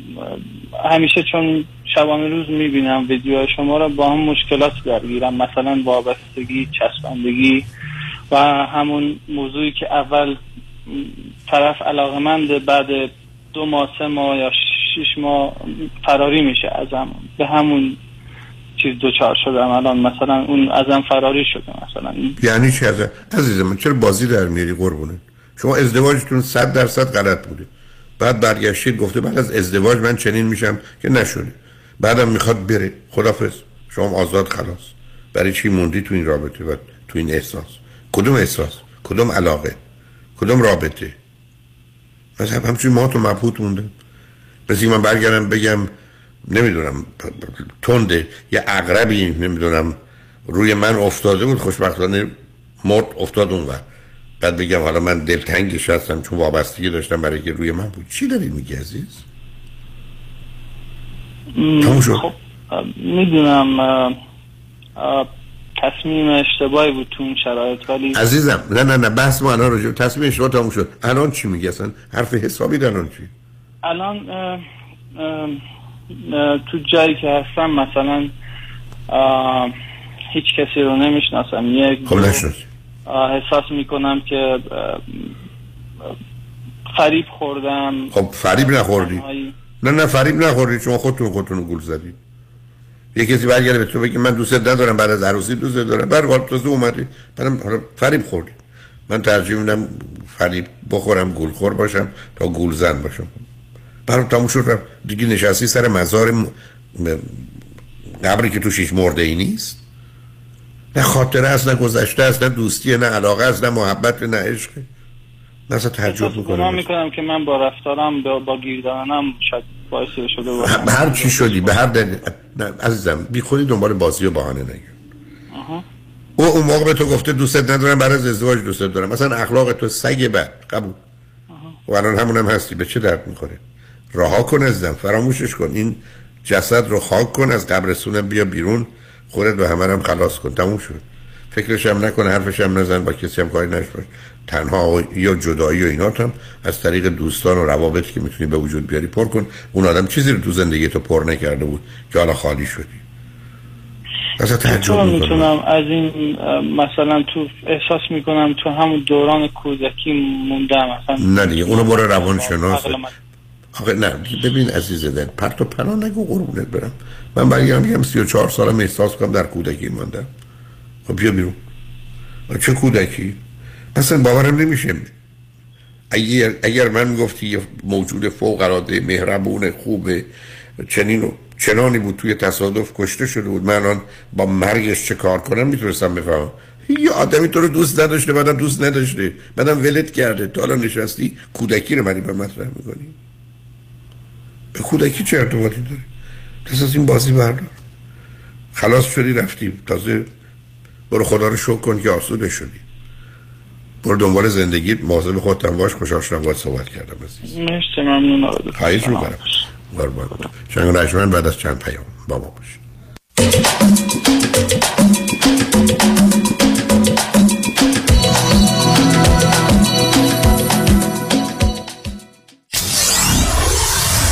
همیشه چون شبانه روز می‌بینم ویدیو شما رو با هم مشکلات درگیرم. مثلا وابستگی چسبندگی. و همون موضوعی که اول طرف علاقمند بعد دو ماه سه ماه یا شش ماه فراری میشه ازم. به همون چیز دوچار شدم. الان مثلا اون ازم فراری شده مثلا. یعنی چی از عزیزم چرا بازی در میاری قربونه؟ شما ازدواجتون صد درصد غلط بوده. بعد برگشتید گفته بعد از ازدواج من چنین میشم که نشده بعدم می‌خواد بره. خدافظ. شما آزاد خلاص. برای چی موندی تو این رابطه و تو این احساس؟ کدوم احساس؟ کدوم علاقه؟ کدوم رابطه؟ مثلا همچین ما تو مبهوت مونده مثل من برگردم بگم نمی‌دونم تنده یه اقربی نمی‌دونم روی من افتاده بود خوشبختانه مرد افتاد اون وقت بعد بگم حالا من دلتنگش هستم چون وابستگی داشتم برای که روی من بود. چی داری میگی عزیز؟ تموم شد. خب می‌دونم تصمیم اشتباهی بود تو این شرایط ولی عزیزم نه نه نه بحث ما الان راجع تصمیم اشتباه تموم شد. الان چی میگی؟ اصلا حرف حسابی الان چی؟ الان اه، اه، اه، تو جایی که هستم مثلا هیچ کسی رو نمی‌شناسم. یک خب نشد. احساس می‌کنم که فریب خوردم. خب فریب نخوردی. نه نه فریب نخوردی. شما خودتون خودتون گول زدید. یه کسی برگرده به تو بگه من دوست ندارم بعد از عروسی دوست دارم بعد حال تازه اومدی. بعدم حالا فریب خوردی. من ترجیح میدم فریب بخورم گول خور باشم تا گول زن باشم. برام تموم شد. دیگه نشستی سر مزار م- قبری که توش هیچ مرده ای نیست. نه خاطره است نه گذشته است نه دوستیه نه علاقه است نه محبت نه عشق. نه اصلا تعجب گناه می‌کنم. می‌کنم که من با رفتارم با, با گیر دادنم شاید باعث شده باشم به هر چی شدی به هر دلیل. عزیزم بی خودی دنبال بازی و بهانه نگیر. او اون موقع به تو گفته دوستت ندارم برای از ازدواج دوستت دارم. مثلا اخلاق تو سگ بد قبول. و الان همون هم هستی. به چه درد می‌خوره؟ رها کن ازدم فراموشش کن. این جسد رو خاک کن از قبرستونم بیا بیرون. خودت و همه هم خلاص کن. تموم شد. فکرش هم نکن حرفش هم نزن با کسی هم کاری نشد تنها یا جدایی و اینات هم از طریق دوستان و روابطی که می‌تونی به وجود بیاری پر کن. اون آدم چیزی رو تو زندگی تو پر نکرده بود که حالا خالی شدی. اصلا تعجب می‌کنم. می‌تونم از این مثلا تو احساس می‌کنم تو همون دوران کودکی موندم مثلا نه دیگه اونو برو روان شناس عقل من- آخه نه ببین عزیز دل پرت و پلا نگو قربونت برم. من برگردم میگم 34 سالم احساس کنم در کودکی ماندم خب بیا بیرون. چه کودکی؟ اصلا باورم نمیشه. اگر, اگر من گفتی یه موجود فوق العاده مهربون خوبه چنین چنانی بود توی تصادف کشته شده بود من الان با مرگش چه کار کنم می‌تونستم بفهمم. یه آدمی تو رو دوست نداشته بعدم دوست نداشته. بعدم ولت کرده. تو الان نشستی کودکی رو منی به مطرح می‌کنی؟ به کودکی چه ارتباطی داره؟ پس از این بازی بردار خلاص شدی رفتی تازه برو خدا رو شکر کن که آسوده شدی. برو دنبال زندگیت مواظب خودت هم باش خوشحال شدم باهات صحبت کردم عزیز. مرسی ممنون. آقای دکتر. خواهش می‌کنم قربان شنگ رجمن بعد از چند پیام با ما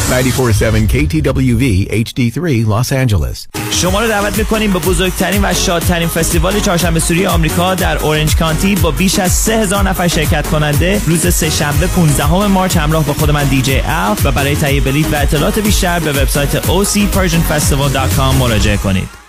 باش KTWV HD3 Los Angeles. شما رو دعوت می‌کنیم به بزرگترین و شادترین فستیوال چهارشنبه سوری آمریکا در اورنج کانتی با بیش از 3000 نفر شرکت کننده روز سه شنبه 15 مارچ همراه با خود من دیجی ال و برای تهیه بلیط و اطلاعات بیشتر به وبسایت ocpersianfestival.com مراجعه کنید.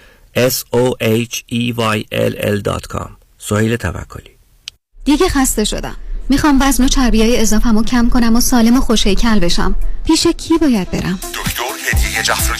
s-o-h-e-y-l-l.com سهیل توکلی. دیگه خسته شدم. می‌خوام وزن و چربی های اضافم کم کنم و سالم و خوشیکل بشم. پیش کی باید برم؟ دکتر هدیه جعفری.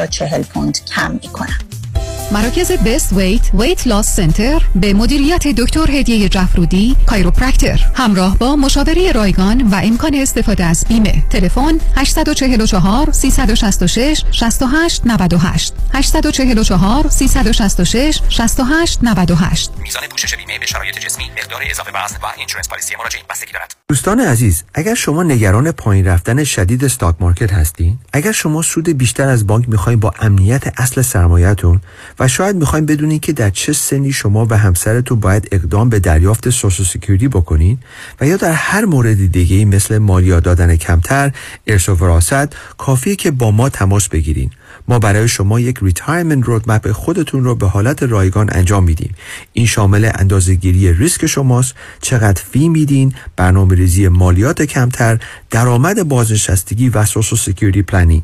40 پوند کم می‌کنن مراکز Best Weight Weight Loss Center به مدیریت دکتر هدیه جفرودی chiropractor همراه با مشاوره رایگان و امکان استفاده از بیمه. تلفن 844 366 68 98 844 366 68 98 میزان پوشش بیمه به شرایط جسمی مقدار اضافه وزن و insurance policy مراجعه بستگی دارد دوستان عزیز اگر شما نگران پایین رفتن شدید stock market هستین اگر شما سود بیشتر از بانک می‌خواین با امنیت اصل سرمایهتون و شاید می‌خواین بدونین که در چه سنی شما و همسرتون باید اقدام به دریافت Social Security بکنین و یا در هر مورد دیگه مثل مالیات دادن کمتر ارث و وراثت کافیه که با ما تماس بگیرین. ما برای شما یک retirement roadmap خودتون رو به حالت رایگان انجام میدیم. این شامل اندازهگیری ریسک شماست چقدر fee میدین برنامه ریزی مالیات کمتر درآمد بازنشستگی و Social Security planning.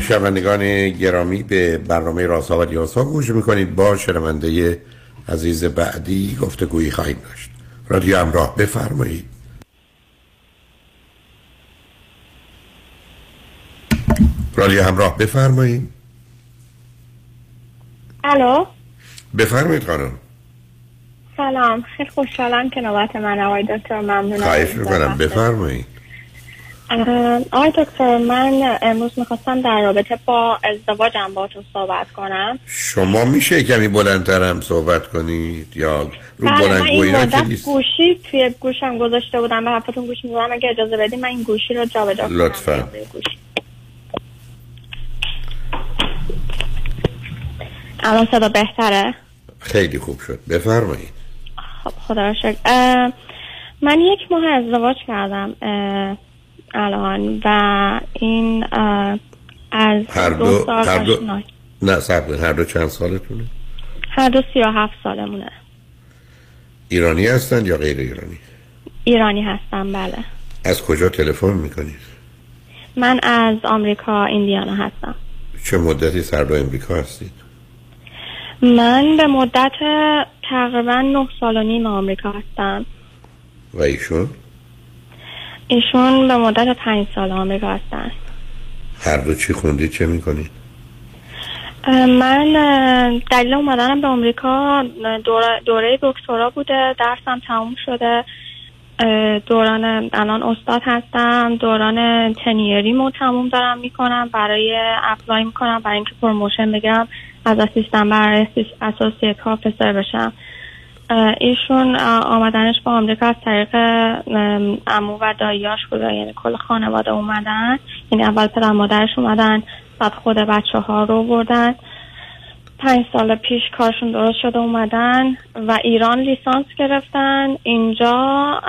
شنوندگان گرامی به برنامه راسا و دیاسا گوش می‌کنید. با شنونده عزیز بعدی گفتگویی خواهیم داشت. رادیو همراه بفرمایید. رادیو همراه بفرمایید. الو؟ بفرمایید خانم. سلام. خیلی خوشحالم که نوبت من آقای دکتر ممنونم. خواهش می‌کنم. بفرمایید. آقای دکتر من امروز می‌خواستم در رابطه با ازدواجم با تو صحبت کنم. شما میشه کمی بلندترم صحبت کنید یا رو بله بلندگویی ها که نیست؟ گوشی توی گوشم گذاشته بودم. به حرفتون گوش می‌دونم اگه اجازه بدیم من این گوشی رو جابجا کنم. لطفا. الان صدا بهتره؟ خیلی خوب شد. بفرمایید. خب خدا را شکر. من یک ماه ازدواج کردم الان و این از هر دو دو سال هر دو. نه هر دو چند سالتونه؟ هر دو سی و هفت سالمونه. ایرانی هستن یا غیر ایرانی؟ ایرانی هستم بله. از کجا تلفن می‌کنید من از آمریکا ایندیانا هستم. چه مدتیست در امریکا هستید من به مدت تقریبا نه سال و نیم آمریکا هستم. و ایشون؟ ایشون به مدت پنج سال آمریکا هستن. هر دو چی خوندید چه می‌کنید اه، من دلیل اومدنم به آمریکا دوره, دوره دکترا بوده درسم تموم شده. دوران الان استاد هستم دوران tenure یمو تموم دارم می‌کنم برای apply می‌کنم برای اینکه promotion بگیرم از اسیستن برای اساسیت آفیسر بشم. اه، ایشون آمدنش به آمریکا از طریق ام، عمو و داییاش بوده یعنی کل خانواده اومدن. یعنی اول پدر مادرش اومدن بعد خود بچه ها رو بردن. پنج سال پیش کارشون درست شده اومدن و ایران لیسانس گرفتن. اینجا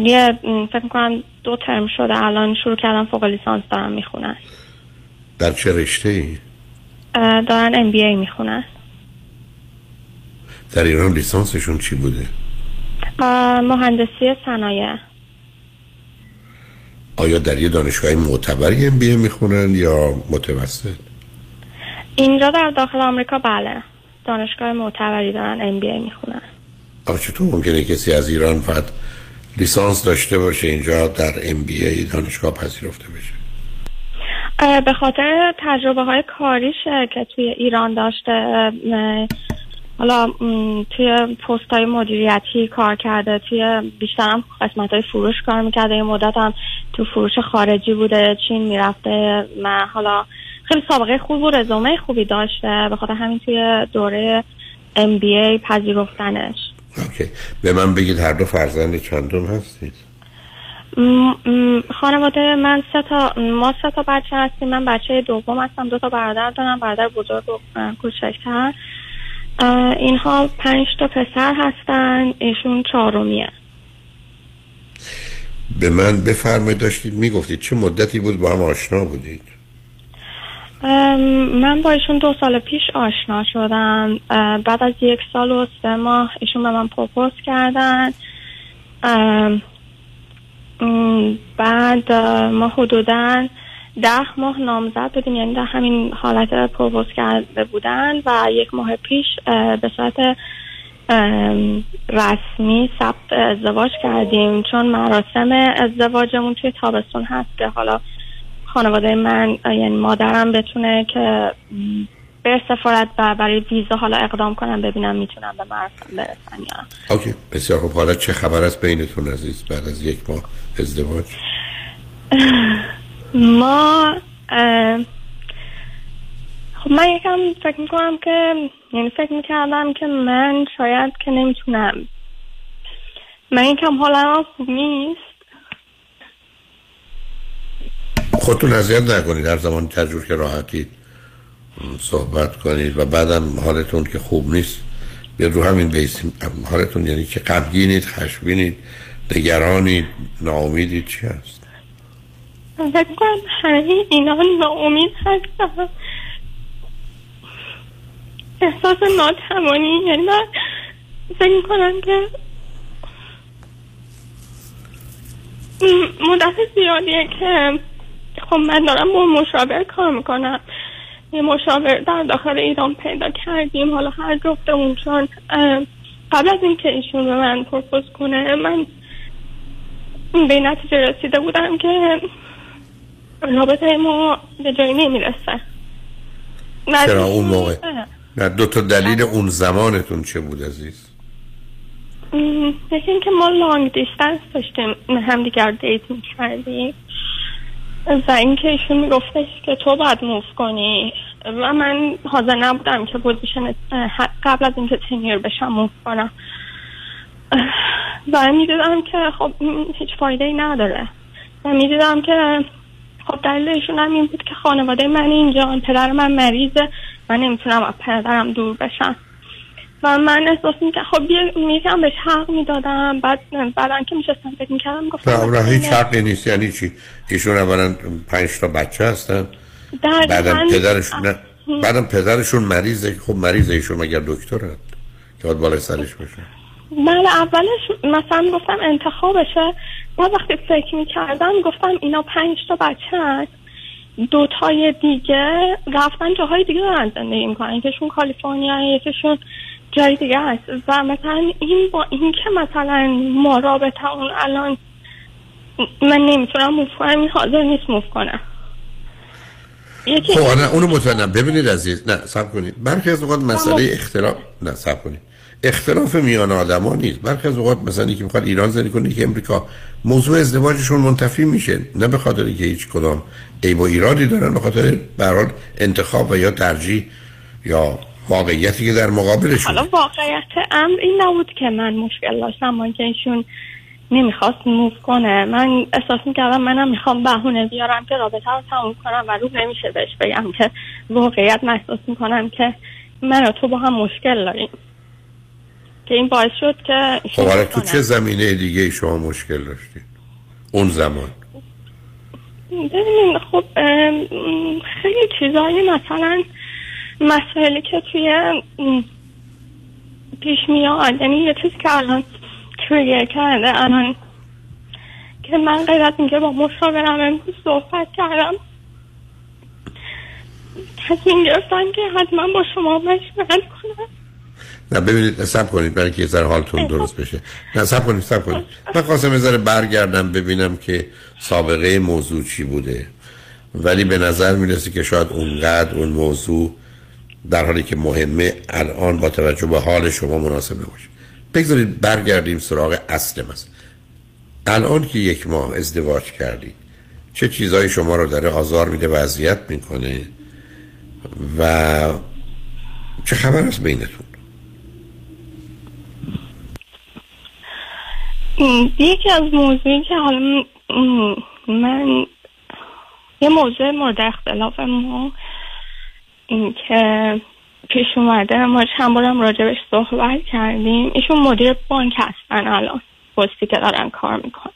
یه فکر می‌کنم دو ترم شده. الان شروع کردن فوق لیسانس دارن می‌خونن. در چه رشته ای؟ دارن ام بی ای می‌خونن در ایران لیسانسشون چی بوده؟ مهندسی صنایع آیا در یه دانشگاه معتبری ام بی می‌خونن یا متوسط؟ اینجا در داخل آمریکا بله دانشگاه معتبری دارن ام بی ای می‌خونن آخه چطور ممکنه کسی از ایران فقط لیسانس داشته باشه اینجا در ام بی ای دانشگاه پذیرفته بشه به خاطر تجربه های کاریشه که توی ایران داشته حالا توی پست های مدیریتی کار کرده توی بیشترم قسمت های فروش کار می‌کرده. یه مدت هم تو فروش خارجی بوده چین می‌رفته. من حالا خیلی سابقه خوب و رزومه خوبی داشته. به خاطر همین توی دوره MBA پذیرفتنش. اوکی. به من بگید هر دو فرزند چندم هستید؟ خانواده من سه تا ما سه تا بچه هستیم. من بچه دوم هستم. دو تا برادر دارم. برادر بزرگ و کوچکتر. اینها پنج تا پسر هستن. ایشون چهارمیه. به من بفرمایید. داشتید می‌گفتید. چه مدتی بود با هم آشنا بودید؟ من با ایشون دو سال پیش آشنا شدم. بعد از یک سال و سه ماه ایشون به من پروپوز کردن. بعد ما حدودا ده ماه نامزد. بودیم یعنی در همین حالت پروپوز کرده بودن و یک ماه پیش به صورت رسمی ثبت ازدواج کردیم. چون مراسم ازدواجمون توی تابستون هست که حالا خانواده من یعنی مادرم بتونه که به سفارت و برای ویزا حالا اقدام کنم ببینم می‌تونم به مراسم برسن یا. اوکی بسیار خب حالا چه خبر است بینتون عزیز بعد از یک ماه ازدواج؟ *laughs* ما خب من یکم فکر می‌کنم که یعنی فکر می‌کردم که من شاید که نمی‌تونم. من یکم حالم خوب نیست. خودتون اذیت نکنید هر زمان تجربه که راحتید. صحبت کنید و بعدم حالتون که خوب نیست بیا رو همین بیسیم حالتون یعنی که غمگینید خشمگینید نگرانید ناامیدید چی هست؟ فکر کنم اینا ناامید هستم. احساس ناتوانی. یعنی من فکر می‌کنم که مدت زیادیه که خب من دارم با مشاور کار می‌کنم. یه مشاور در داخل ایران پیدا کردیم. حالا هر جفتمون چون قبل از اینکه ایشون به من پرپوز کنه من به نتیجه رسیده بودم که رابطه ما به جایی نمی‌رسه. چرا اون موقع. نه دو تا دلیل اون زمانتون چه بود عزیز؟ یکی اینکه ما long distance داشتیم همدیگر date می‌کردیم. و اینکه ایشون میگفتش که تو باید move کنی. و من حاضر نبودم که position قبل از اینکه tenure بشم move کنم. و می‌دیدم که خب هیچ فایده ای نداره. و می‌دیدم که خب دلیل ایشون هم این بود که خانواده من اینجا پدر من مریضه. من نمی‌تونم از پدرم دور بشم. و من احساس می‌کنم خب یه- یکم بهش حق می‌دادم. بعد بعدا که میشستم فکر می‌کردم گفتم نه هیچ حقی نیست. یعنی چی؟ ایشون اولا پنج تا بچه هستن. بعدم پدرشون نه. بعدم پدرشون مریضه. خب مریضه ایشون مگر دکترن که باید بالای سرش باشه. بله اولش مثلا گفتم انتخابشه. من وقتی فکر می‌کردم گفتم اینا پنج تا بچه هست. دو تای دیگه رفتن جاهای دیگه دارن زندگی می‌کنن. یکیشون کالیفرنیا یکیشون جای دیگه هست و مثلا این با این که مثلا ما رابطه اون الان من نمی‌تونم موف کنم این حاضر نیست موف کنم. خب نه اونو مطمئنم. ببینید عزیز نه سب کنید. برخی از اوقات مسئله اختلاف نه سب کنید. اختلاف میان آدما نیست. برخی از اوقات مثلا که می‌خواد ایران زندگی کنه که امریکا موضوع ازدواجشون منتفی میشه. نه به خاطر که هیچ کدام عیب و ایرادی دارن به خاطر به انتخاب و یا ترجیح یا واقعیتی که در مقابلشون. حالا واقعیت امر این نبود که من مشکل داشتم با اینکه ایشون نمی‌خواست موف کنه. من احساس می‌کردم منم می‌خوام بهونه بیارم که رابطه رو تموم کنم و روح نمیشه بهش بگم که واقعیت من احساس می‌کنم که من و تو با هم مشکل داریم. که این باعث شد که خب حالا تو چه زمینه دیگه شما مشکل داشتید اون زمان. ببینید خب خیلی چیزایی مثلا مسائلی که توی پیش میاد یعنی یه چیزی که الان تریگر کرده الان که من غیر از اینکه با مشاورم امروز صحبت کردم تصمیم گرفتم که حتما با شما مشورت کنم. نه ببینید سب کنید برای که یه حالتون درست بشه. نه سب کنید سب کنید. من خواستم یه ذره برگردم ببینم که سابقه موضوع چی بوده. ولی به نظر می‌رسه که شاید اونقدر اون موضوع در حالی که مهمه الان با توجه به حال شما مناسب نباشه. بگذارید برگردیم سراغ اصل مثلا الان که یک ماه ازدواج کردید چه چیزایی شما رو داره آزار میده و اذیت می‌کنه؟ و چه خبر است بینتون؟ یکی از موضوعی که حالا من یه موضوع مورد اختلاف ما این که پیش اومده ما چند بارم راجبش صحبت کردیم. ایشون مدیر بانک هستن الان. پستی که دارن کار می‌کنن.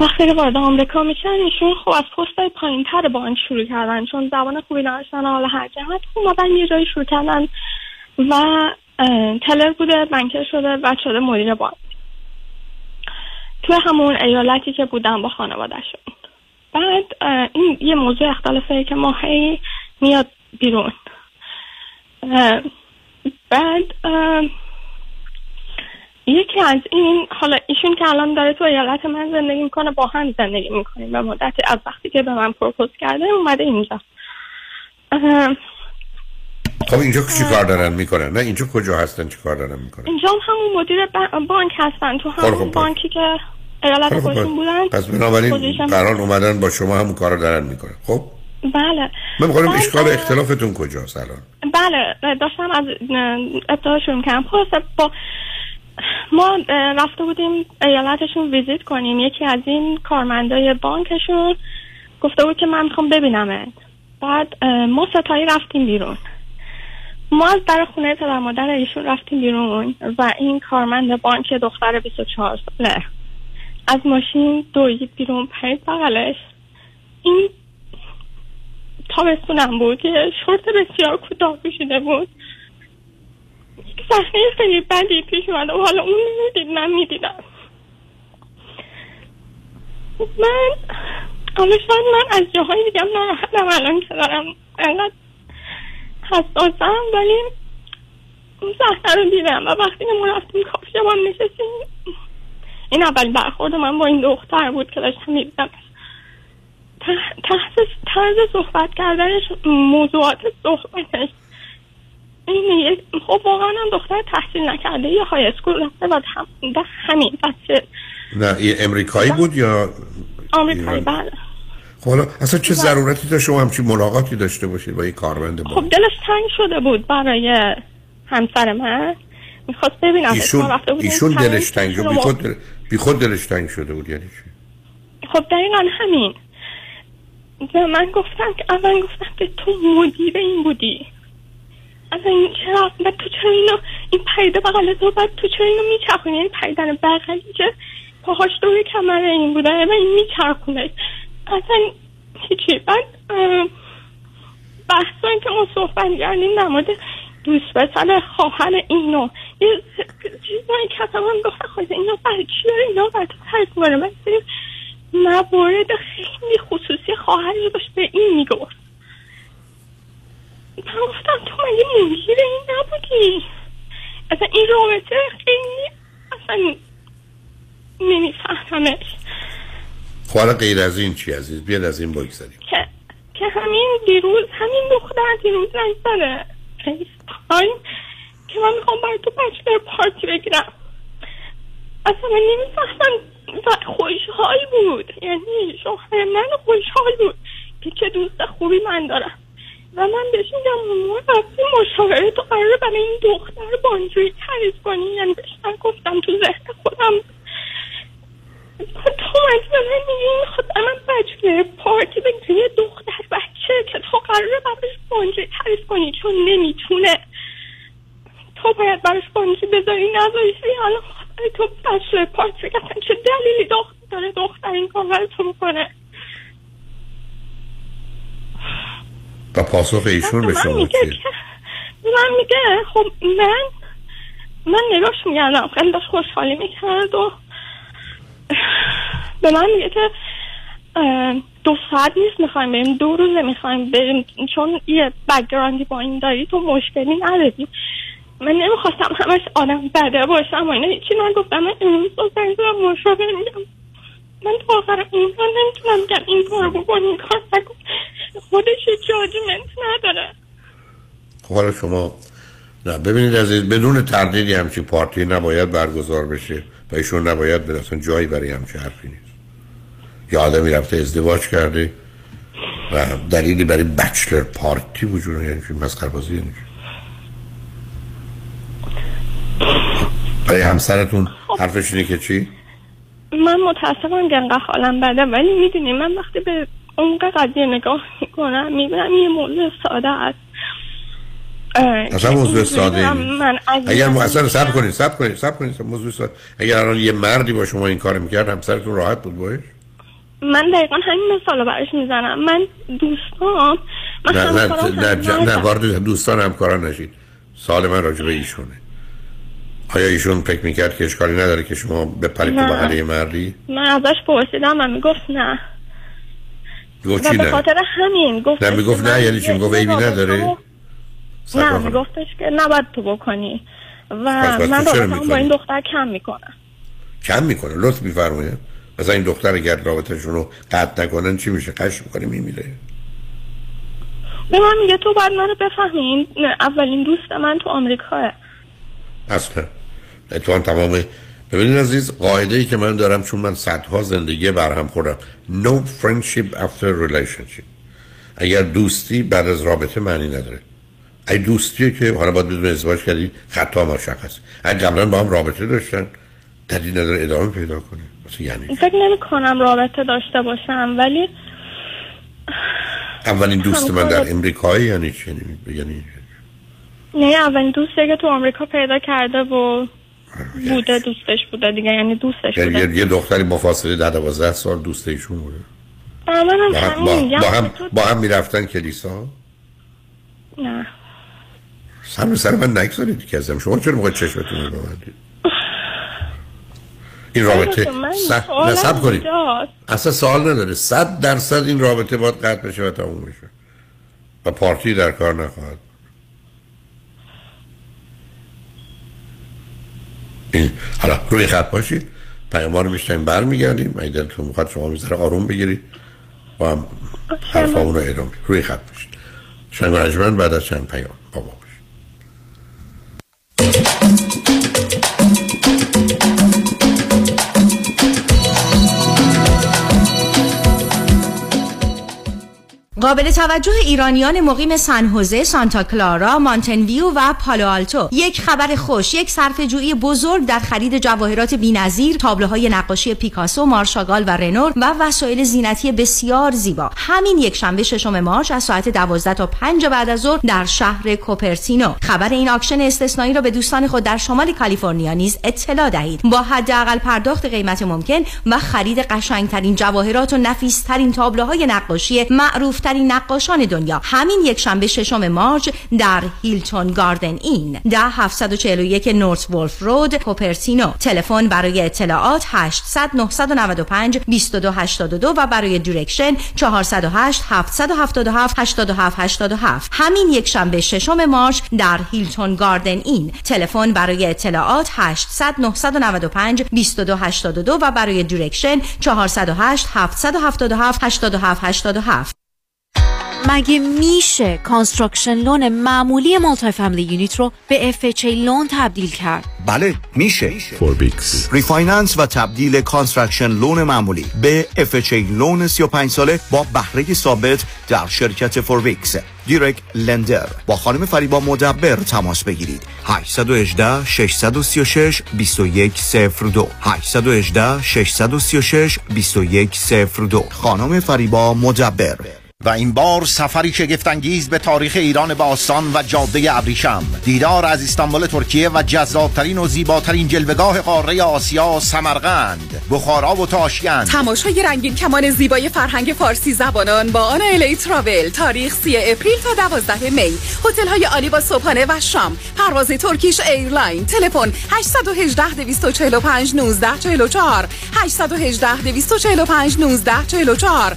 وقتی که وارد آمریکا میشن ایشون خب از پست پایین تر بانک شروع کردن. چون زبان خوبی نداشتن حالا هر جهت اومدن یه جایی شروع کردن و تلر بوده بنکر شده و شده مدیر بانک. توی همون ایالتی که بودم با خانوادهشون. بعد این یه موضوع اختلافه که ما هی میاد بیرون. بعد یکی از این حالا ایشون که الان داره تو ایالت من زندگی می‌کنه با هم زندگی می‌کنیم. به مدت از وقتی که به من پروپوز کرده اومده اینجا. خب اینجا چی کار دارن می‌کنن؟ نه اینجا کجا هستن؟ چی کار دارن می‌کنن؟ اینجا هم همون مدیر بانک هستن. تو خب، همون خب، بانکی که ایالت خب، خب، خودشون بودن پس بنابراین قرار اومدن با شما همون کار رو دارن می‌کنن. خب؟ بله. من می‌خوام بعد، اشکال اختلافتون کجاست الان؟ بله داشتم از ابتدا شروع کردم خلاصه با ما رفته بودیم ایالتشون ویزیت کنیم. یکی از این کارمندای بانکشون گفته بود که من می‌خوام ببینمت. بعد ما ستایی رفتیم بیرون. ما از در خونه پدر مادر ایشون رفتیم بیرون و این کارمند بانک دختر 24 ساله. از ماشین دوید بیرون پرید بغلش. این تابستونم بود که شورت بسیار کوتاه پوشیده بود. یک صحنه خیلی بدی پیش اومده و حالا اون نمی‌دید من می‌دیدم. من حالا شاید من از جاهای دیگم ناراحتم الان که دارم انقدر حساسم ولی اون صحنه رو دیدم و وقتی که ما رفتیم کافی نشستیم این اول برخورد من با این دختر بود که داشتم می‌دیدم. طرز صحبت کردنش موضوعات صحبتش. این یک خب واقعا هم دختر تحصیل نکرده یه های اسکول رفته و هم ده همین بچه. نه یه امریکایی بود یا آمریکایی بله. خب حالا اصلا چه ضرورتی داشت شما همچین ملاقاتی داشته باشید با یه کارمند با؟ خب دلش تنگ شده بود برای همسر من. می‌خواست ببینم ایشون ایشون دلش تنگ شد بی خود, دل... بی خود دلش تنگ شده بود یعنی چی؟ خب دقیقا همین. به من گفتم که اول گفتم که تو مدیر این بودی. اصلا این چرا؟ و تو چرا اینو این پریده بغل تو بعد تو چرا اینو میچرخونی؟ این پریدن بغلی که پاهاش دوی کمر این بوده و این میچرخونه. اصلا هیچی. بعد بحثایی که ما صحبت کردیم در مورد دوست پسر خواهر اینو. یه چیزایی که اصلا من گفتم خواهد اینا برای چی داره؟ اینا برای تو ترک من موارد خیلی خصوصی خواهری داشت به این می‌گفت. من گفتم تو مگه مدیر این نبودی؟ اصلا این رابطه خیلی اصلا نمیفهممش. حالا غیر از این چی عزیز؟ بیاد از این بگذاریم. که که همین دیروز همین دختر دیروز نگذاره تایم که من می‌خوام برای تو بچلر پارتی بگیرم. اصلا من نمی‌فهمم و خوشحال بود. یعنی شوهر من خوشحال بود که چه دوست خوبی من دارم. و من بهش میگم ما رفتی مشاوره تو قراره برای این دختر بانجوی تعریف کنی. یعنی بهش من گفتم تو ذهن خودم. تو به من میگی این خود من بچه پارتی به یه دختر بچه که تو قراره براش بانجی تعریف کنی چون نمی‌تونه. تو باید براش بانجی بذاری نذاشتی. خواهد تو بچه پارتی اصلا چه دلیلی دختر داره دختر این کار تو بکنه و پاسخ ایشون به شما چیه؟ من میگه خب من من نگاش میگردم خیلی داشت خوشحالی می‌کرد و به من میگه که دو ساعت نیست می‌خوایم بریم. دو روزه می‌خوایم بریم. چون یه بگراندی با این داری تو مشکلی نداری. من نمی‌خواستم همش آدم بده باشم و اینا. هیچی نگفتم. من امروز با زنگ زدم مشاور میگم من تا آخر عمرم نمی‌تونم میگم این کار بکن این کار نکن. خودش جاجمنت نداره. خب حالا شما نه ببینید عزیز بدون تردیدی همچی پارتی نباید برگزار بشه و ایشون نباید به اصلا جایی برای همچی حرفی نیست. یا آدمی رفته ازدواج کرده و دلیلی برای بچلر پارتی وجود. یعنی مسخره بازی یعنی چی؟ برای همسرتون حرفش اینه که چی؟ من متاسفم که انقدر حالم بده ولی می‌دونی من وقتی به عمق قضیه نگاه می‌کنم می‌بینم یه موضوع ساده است اصلا موضوع ساده. من اگر اصلا. سب کنید سب کنید سب کنید موضوع ساده اگر الان یه مردی با شما این کار می‌کرد همسرتون راحت بود باش من دقیقا همین مثال رو براش می‌زنم من دوستان من نه نه نه, نه, نه. وارد دوستان همکاران نشید سال من راجع به ایشونه آیا ایشون فکر می‌کرد که اشکالی نداره که شما بپرید تو. بغل مردی من ازش پرسیدم و می‌گفت نه. گفت چی به نه؟ خاطر همین گفت نه می‌گفت نه یعنی چی؟ می‌گفت عیبی نداره؟ نه. میگفتش که نباید تو بکنی. و من رابطه‌مو با؟ این دختر کم می‌کنم. کم می‌کنه لطف میفرمایه مثلا این دختر اگر رابطهشون رو قطع نکنن چی میشه؟ قش می‌کنه میمیره. به من میگه تو باید منو بفهمی این اولین دوست من تو آمریکاه. اصلا. اتفاقا تمام ببینید عزیز قاعده ای که من دارم چون من صدها زندگی برهم خوردم. No friendship after relationship. اگر دوستی بعد از رابطه معنی نداره. ای دوستیه که حالا باید بدون ازدواج کردی خطا مشخص اگه قبلا با هم رابطه داشتن. دلیل نداره ادامه پیدا کنه. یعنی فکر نمی کنم رابطه داشته باشم ولی اولین دوست من در امریکایی یعنی چی؟ یعنی یعنی نه اولین دوستی که تو آمریکا پیدا کرده و بوده دوستش بوده دیگه یعنی دوستش یعنی بوده. یه- دختری با فاصله ده دوازده سال دوست ایشون بوده. با منم با هم, با, هم, تو- با هم می‌رفتن کلیسا؟ نه. سر سر من نگذارید که ازم. شما چرا موقع چشمتون رو ببندید؟ این رابطه نصب کنید. اصلا سوال نداره. صد درصد این رابطه باید قطع بشه و تموم بشه. و پارتی در کار نخواهد این حالا روی خط باشید. پیام رو میشتیم برمیگردیم. اگه دلتون می‌خواد شما می‌ذاره آروم بگیرید. با هم حرفامون رو ادامه. روی خط باشید. شنگ بعد از چند پیام. قابل توجه ایرانیان مقیم سن هوزه، سانتا کلارا، مانتن ویو و پالو آلتو. یک خبر خوش، یک صرفه جویی بزرگ در خرید جواهرات بی‌نظیر، تابلوهای نقاشی پیکاسو، مارک شاگال و رنوار و وسایل زینتی بسیار زیبا. همین یک شنبه ششم مارچ از ساعت 12 تا 5 بعد از ظهر در شهر کوپرتینو. خبر این auction استثنایی را به دوستان خود در شمال کالیفرنیا نیز اطلاع دهید. با حداقل پرداخت قیمت ممکن و خرید قشنگترین جواهرات و نفیسترین تابلوهای نقاشی معروف ترین نقاشان دنیا. همین یک شنبه ششم مارچ در Hilton Garden Inn. ده 741 North Wolfe Road کوپرتینو تلفن برای اطلاعات 800 995 2282 و برای direction 408 777 87 87 همین یک شنبه ششم مارچ در Hilton Garden Inn. تلفن برای اطلاعات 800 995 2282 و برای direction 408 777 87 87 مگه میشه construction loan معمولی multi family unit رو به FHA loan تبدیل کرد؟ بله میشه. فوربیکس refinance و تبدیل construction loan معمولی به FHA loan 35 ساله با بهره ثابت در شرکت فوربیکس direct lender با خانم فریبا مدبر تماس بگیرید. 818 636 2102 818 636 2102 خانم فریبا مدبر. و این بار سفری شگفتانگیز به تاریخ ایران باستان و جاده ابریشم. دیدار از استانبول ترکیه و جذابترین و زیباترین جلوه‌گاه قاره آسیا سمرقند. بخارا و تاشکند. تماشای رنگین کمان زیبای فرهنگ فارسی زبانان با آن الی تراول. تاریخ 3 April تا 12 May. هتل های عالی با صبحانه و شام. پرواز Turkish Airline. تلفن 818 245 19 44 818 245 19 44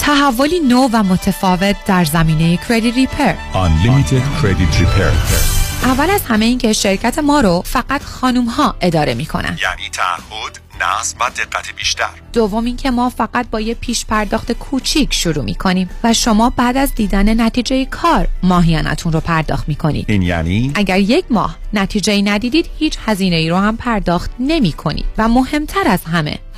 تحولی نو و متفاوت در زمینه کردیت ریپر Unlimited Credit Repair. اول از همه این که شرکت ما رو فقط خانوم ها اداره می‌کنن. یعنی تعهد نظم و دقت بیشتر. دوم اینکه ما فقط با یه پیش پرداخت کوچیک شروع می‌کنیم و شما بعد از دیدن نتیجه کار ماهیانتون رو پرداخت می‌کنید. این یعنی؟ اگر یک ماه نتیجه ندیدید هیچ هزینه ای رو هم پرداخت نمی کنید و مهمتر از همه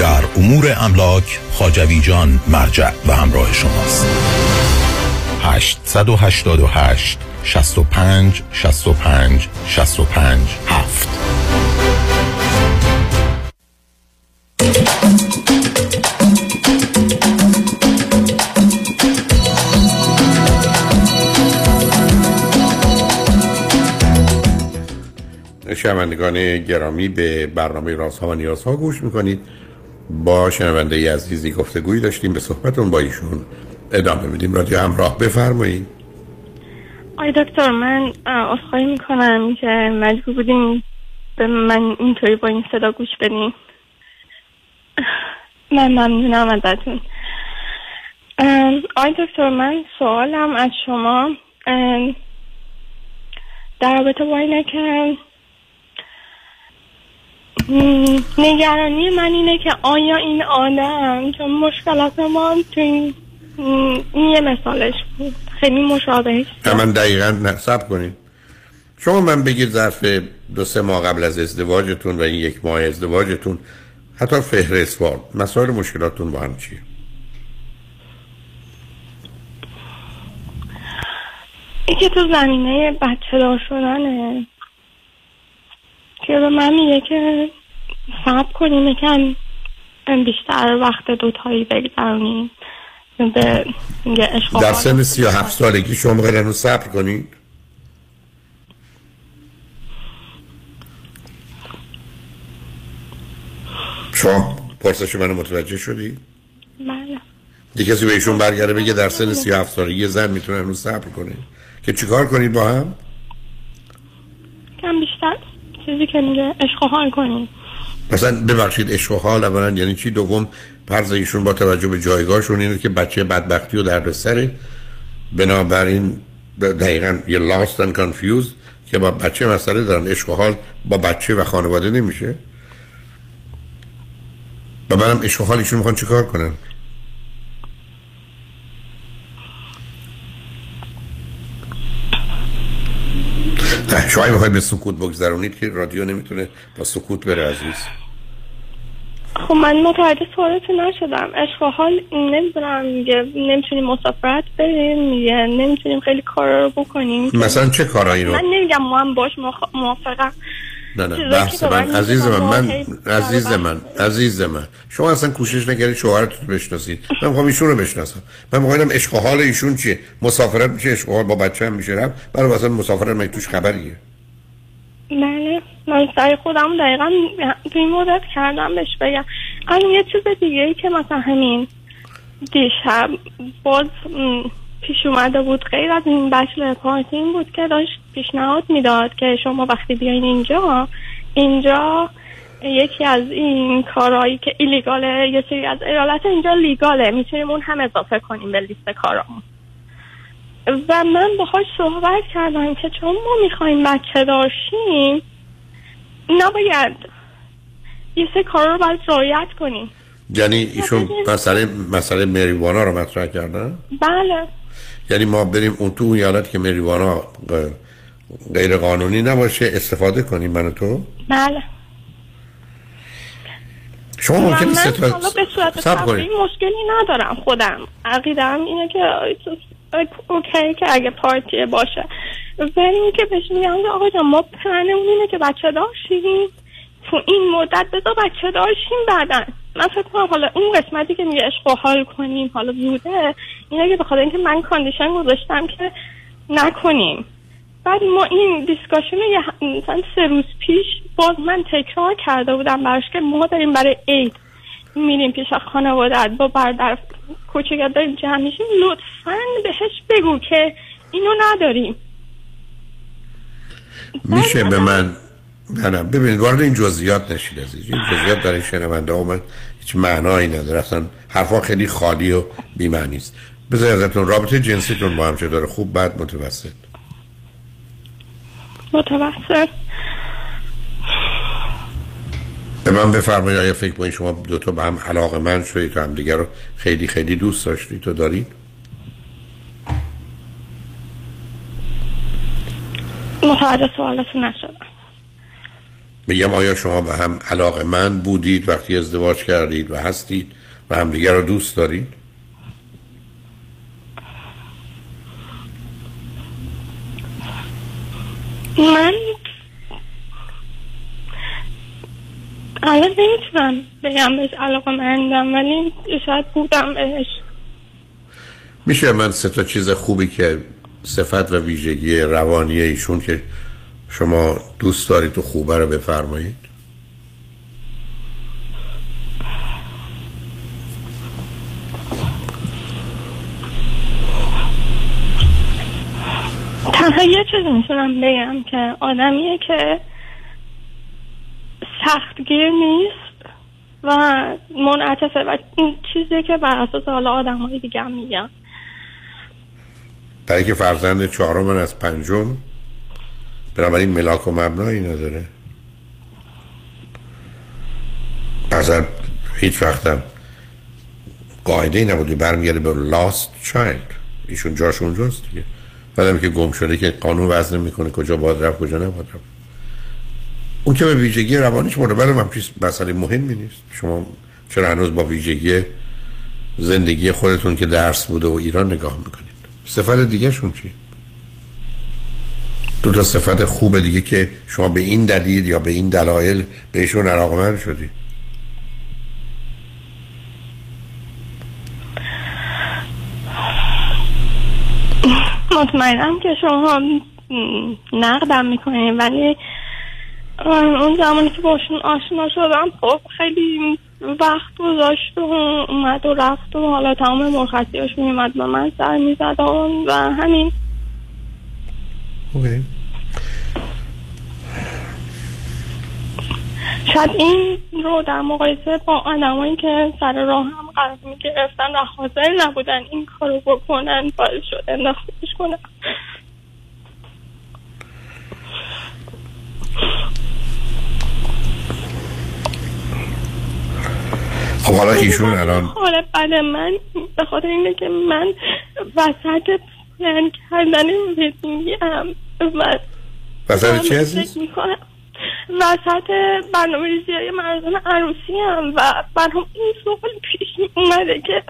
در امور املاک خاجوی جان مرجع و همراه شماست. 888 65 65 65 7 شنوندگان گرامی به برنامه رازها و نیازها گوش می‌کنید. با شنونده عزیزی گفتگویی داشتیم به صحبتون با ایشون ادامه میدیم. رادیو همراه بفرمایید. آی دکتر من اصخایی می‌کنم که مجبور بودیم به من اینطوری با این صدا گوش بدین. من ممنونم ازتون. آی دکتر من سوالم از شما. در رابطه با اینه که نگرانی من اینه که آیا این آدم چون مشکلات ما تو این, یه مثالش بود. خیلی مشابهش من دقیقا نصب کنید شما من بگید ظرف دو سه ماه قبل از ازدواجتون و این یک ماه ازدواجتون حتی فهرستوار مسائل مشکلاتون با هم چیه؟ یکی تو زمینه بچه دار شدنه. که به من میگه که صبر کنیم یکم بیشتر وقت دوتایی بگذرونیم به و در. سن 37 سالگی شما می‌خواید هنوز صبر کنید شما پرسش منو متوجه شدی؟ بله یه کسی به ایشون برگرده بگه در سن 37 سالگی یه زن می‌تونه هنوز صبر کنه که چیکار کنید با هم؟ کم بیشتر چیزی که میگه عشق و حال کنیم. مثلا ببخشید عشق و حال اولا یعنی چی؟ دوم فرض ایشون با توجه به جایگاهشون اینه که بچه بدبختی و دردسره. بنابراین دقیقا یه lost and confused که با بچه مسئله دارن. عشق و حال با بچه و خانواده نمیشه. و منم عشق و حال ایشون می‌خوان چیکار کنن؟ شما می‌خواید به سکوت بگذرونید که رادیو نمی‌تونه با سکوت بره عزیز. خب من متوجه سوالتون نشدم. عشق حال نمی‌دونم میگه نمی‌تونیم مسافرت بریم میگه نمی‌تونیم خیلی کارا رو بکنیم. مثلا چه کارایی رو؟ من نمیگم ما هم باش مخ- موافقم. نه نه بحث من من عزیز من من عزیز من عزیز من. شما اصلا کوشش نکردید شوهرتون بشناسید. من می‌خوام ایشون رو بشناسم. من می‌خوام عشق و حال ایشون چیه. مسافرت میشه عشق و حال با بچه هم میشه رفت. برای مثلا مسافرت مگه توش خبریه؟ بله من سعی خودم دقیقا تو این مدت کردم بهش بگم. الان یه چیز دیگه ای که مثلا همین دیشب باز پیش اومده بود غیر از این بچلر پارتی این بود که داشت پیشنهاد می‌داد که شما وقتی بیاین اینجا اینجا یکی از این کارهایی که ایلیگاله یه سری از ایالت اینجا لیگاله می‌تونیم اون هم اضافه کنیم به لیست کارامون. و من باهاش صحبت کردم که چون ما می‌خوایم بچه داشتیم نباید یه سه کار رو باید رعایت کنیم. یعنی ایشون مسئله مسئله مریوانا رو مطرح کردن؟ بله. یعنی ما بریم اون تو اون ایالت که مریوانا غیر قانونی نباشه استفاده کنیم من و تو؟ بله. شما و ممکنه من حالا به صورت. مشکلی ندارم خودم. عقیدم اینه که اوکی که اگه پارتی باشه. ولی اینکه بهش میگم که آقا جان ما پلنمون اینه که بچه داشتیم تو این مدت بذار بچه داشتیم بعدا. من فکر کنم حالا اون قسمتی که میگه عشق و حال کنیم حالا بوده اینه که بخاطر اینکه من condition گذاشتم که نکنیم. بعد ما این discussion مثلا سه روز پیش باز من تکرار کرده بودم براش که ما داریم برای عید میریم پیش خانوادت با برادر کوچیکت داریم جمع میشیم. لطفا بهش بگو که اینو نداریم. میشه به من نه نه ببینید وارد این جزئیات نشید عزیز این جزئیات برای شنونده ها من هیچ معنایی نداره. اصلا حرفا خیلی خالی و بی‌معنی است. بذار ازتون رابطه جنسیتون با هم چطوره خوب بد متوسط؟ متوسط. به من بفرمایید آیا فکر کنید شما دو تا به هم علاقه من شدید و هم دیگر رو خیلی خیلی دوست داشتید تو دارید؟ متوجه سوالتون نشدم. میگم آیا شما به هم علاقه من بودید وقتی ازدواج کردید و هستید و همدیگر رو دوست دارید؟ من الان نمی‌تونم بگم بهش علاقه مندم ولی شاید بودم بهش. میشه من سه تا چیز خوبی که صفت و ویژگی روانی ایشون که شما دوست دارید و خوبه رو بفرمایید؟ تنها یه چیز می‌تونم بگم که آدمیه که سختگیر نیست و منعطفه و این چیزی که بر اساس حالا آدم های دیگه هم میگن. برای که فرزند چهارم از پنجم بنابراین ملاک و مبنایی نداره. اصلا هیچ وقتم قاعده ای نبوده. برمیگرده به last child. ایشون جاش اونجاست دیگه. بعدم که گم شده که قانون وزن می‌کنه کجا باید رفت کجا نباید رفت. اون که به ویژگی روانیش مورد هم چیز مسئله مهمی نیست. شما چرا هنوز با ویژگی زندگی خودتون که درس بوده و ایران نگاه می‌کنید؟ صفت دیگه شون چی؟ دو تا صفت خوب دیگه که شما به این دلیل یا به این دلایل بهشون علاقمند شدی. مطمئنم که شما نقدم می‌کنین ولی اون زمانی که باشون آشنا شدم خب خیلی وقت گذاشت و اومد و رفت و حالا تمام مرخصیاش میومد به من سر می‌زد و همین. اوکی شاید این رو در مقایسه با آدمایی که سر راه هم قرار می‌گرفتن و حاضر نبودن این کارو بکنن باعث شد انداختش کنم خب حالا ایشون الان حالا بعد من به خاطر اینه که من وسط پلن کردن ویدینگی هم و وسط چی عزیز؟ وسط برنامه ریزی های مردم عروسی هم و برام این سوال پیش اومده که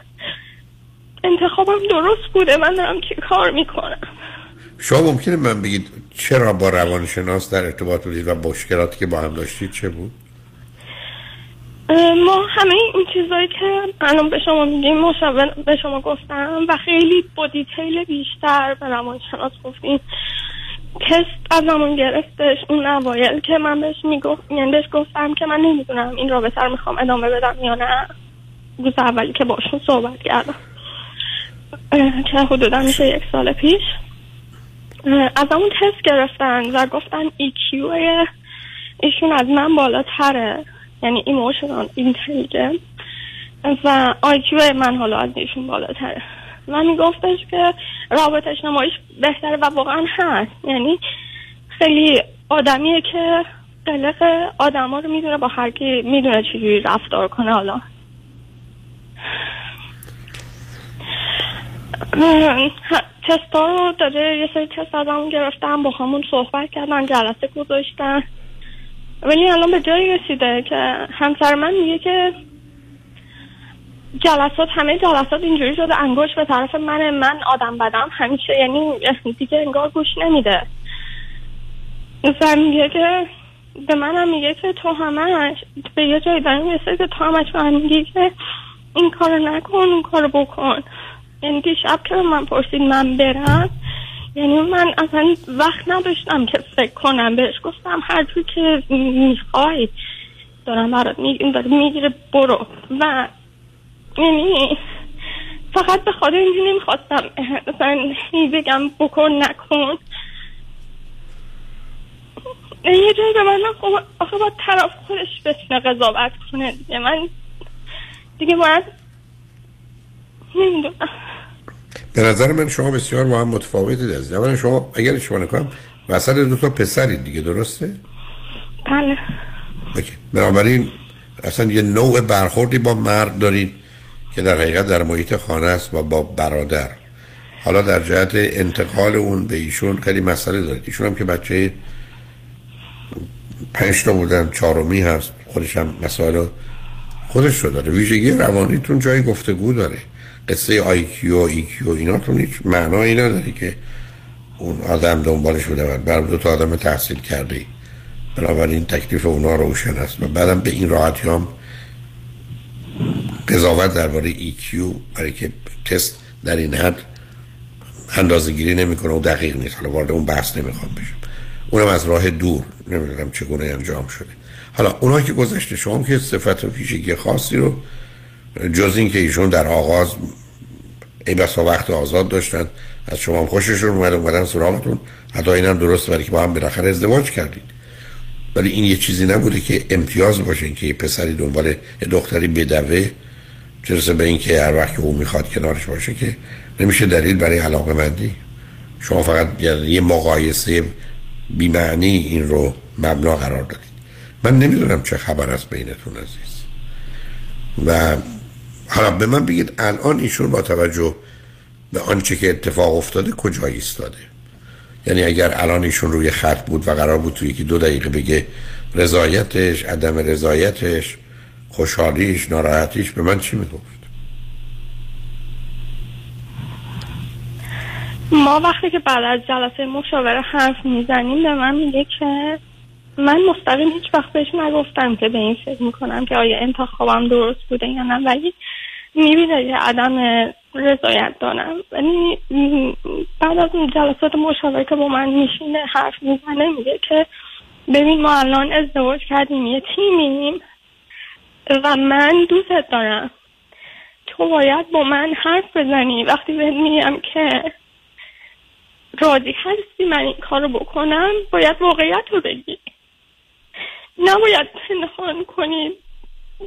انتخابم درست بوده من دارم چی کار می‌کنم شما ممکنه من بگید چرا با روانشناس در ارتباط بودید و مشکلاتی که با هم داشتید چه بود؟ ما همه این چیزایی که الان به شما میگیم مشاور به شما گفتم و خیلی با detail بیشتر به روانشناس گفتیم تست ازمون گرفتش اون اوایل که من بهش می‌گفت یعنی بهش گفتم که من نمی‌دونم این رابطه رو می‌خوام ادامه بدم یا نه. روز اولی که باشون صحبت کردم. که حدودا میشه یک سال پیش. ازمون تست گرفتن و گفتن EQ ایشون از من بالاتره. یعنی emotional intelligent و IQ من حالا از ایشون بالاتره. و میگفتش که رابطه اجتماعیش بهتره و واقعا هست. یعنی خیلی آدمیه که قلق آدما رو می‌دونه با هر کی می‌دونه چجوری رفتار کنه حالا. تستا رو داره یه سری تست ازمون گرفتن با همون صحبت کردن جلسه گذاشتن. ولی الان به جایی رسیده که همسر من میگه که جلسات همه جلسات اینجوری شده انگوش به طرف من من آدم بدم همیشه یعنی دیگه انگار گوش نمیده. و میگه که به منم میگه که تو همش به یه جایی داریم رسید که تو همش من میگه که این کار نکن اون کار بکن. یعنی شب که من پرسید من برم یعنی من اصلا وقت نداشتم که فکر کنم. بهش گفتم هر جور که می‌خوای دارم برات می‌گیره برو. و یعنی فقط به خاطر اینجوری نمی‌خواستم مثلا بگم بکن نکن. یه جایی به من آخه با طرف خودش بتونه قضاوت کنه دیگه. من دیگه باید نمی‌دونم. به نظر من شما بسیار با هم متفاوتید از اولا شما اگر شما نکنم وسط دو تا پسرید دیگه درسته؟ بله. بنابراین اصلا یه نوع برخوردی با مرد دارید که در حقیقت در محیط خانه است و با برادر. حالا در جهت انتقال اون به ایشون خیلی مسئله دارید. ایشون هم که بچه پنج تا بودن چهارمی هست خودش هم مسائل خودش رو داره. ویژگی روانیتون جای گفتگو داره. قصه IQ EQ ایناتون هیچ معنایی نداره که اون آدم دنبالش بوده بر دو تا آدم تحصیل کرده ای. بنابراین تکلیف اونا روشن است. و بعدم به این راحتی هم قضاوت درباره EQ برای که تست در این حد اندازه گیری نمی‌کنه و دقیق نیست. حالا وارد اون بحث نمی‌خوام بشم. اونم از راه دور. نمی‌دونم چگونه انجام شده. حالا اونا که گذشته شما که صفت و پیشگی خاصی رو جز این که ایشون در آغاز ای بسا وقت آزاد داشتن. از شما خوششون اومد اومدن سراغتون. حتی اینم درست برای که با هم بالاخره ازدواج کردید. ولی این یه چیزی نبوده که امتیاز باشه که یه پسری دنبال یه دختری بدوه چرسه به اینکه هر وقت که او می‌خواد کنارش باشه که نمیشه دلیل برای علاقه مندی. شما فقط یه مقایسه بیمعنی این رو مبنا قرار دادید. من نمی‌دونم چه خبر است بینتون عزیز. و حالا به من بگید الان ایشون با توجه به آنچه که اتفاق افتاده کجا ایستاده؟ یعنی اگر الان ایشون روی خط بود و قرار بود توی یکی دو دقیقه بگه رضایتش عدم رضایتش خوشحالیش ناراحتیش به من چی می‌گفت؟ ما وقتی که بعد از جلسه مشاوره حرف می‌زنیم به من میگه که من مستقیم هیچ وقت بهش نگفتم که به این فکر می‌کنم که آیا انتخابم درست بوده یا نه. ولی می‌بینه که عدم رضایت دارم. ولی م، بعد از اون جلسات مشاوره که با من میشینه حرف می‌زنه میگه که ببین ما الان ازدواج کردیم یه تیمیم و من دوستت دارم. تو باید با من حرف بزنی. وقتی بهت میگم که راضی هستی من این کارو بکنم باید واقعیت رو بگی. نباید پنهان کنی.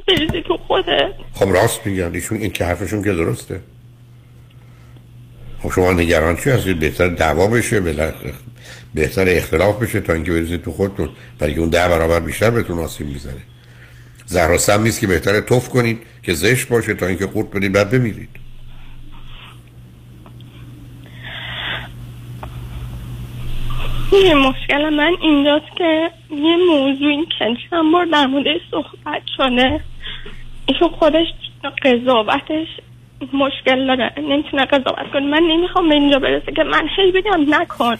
بریزی تو خودت خب راست میگن ایشون این که حرفشون که درسته. خب شما نگران چی هستید؟ بهتر دعوا بشه بهتر اختلاف بشه تا اینکه بریزید تو خودتون. برای اون ده برابر بیشتر بهتون آسیب می‌زنه. زهرا سم نیست که بهتره توف کنید که زشت باشه تا اینکه قورت بدید بعد بمیرید. یه مشکل من اینجاست که یه موضوعی که چند بار در مورد صحبت شده. ایشون خودش قضاوتش مشکل داره. نمی‌تونه قضاوت کنه. من نمی‌خوام به اینجا برسه که من هی بگم نکن.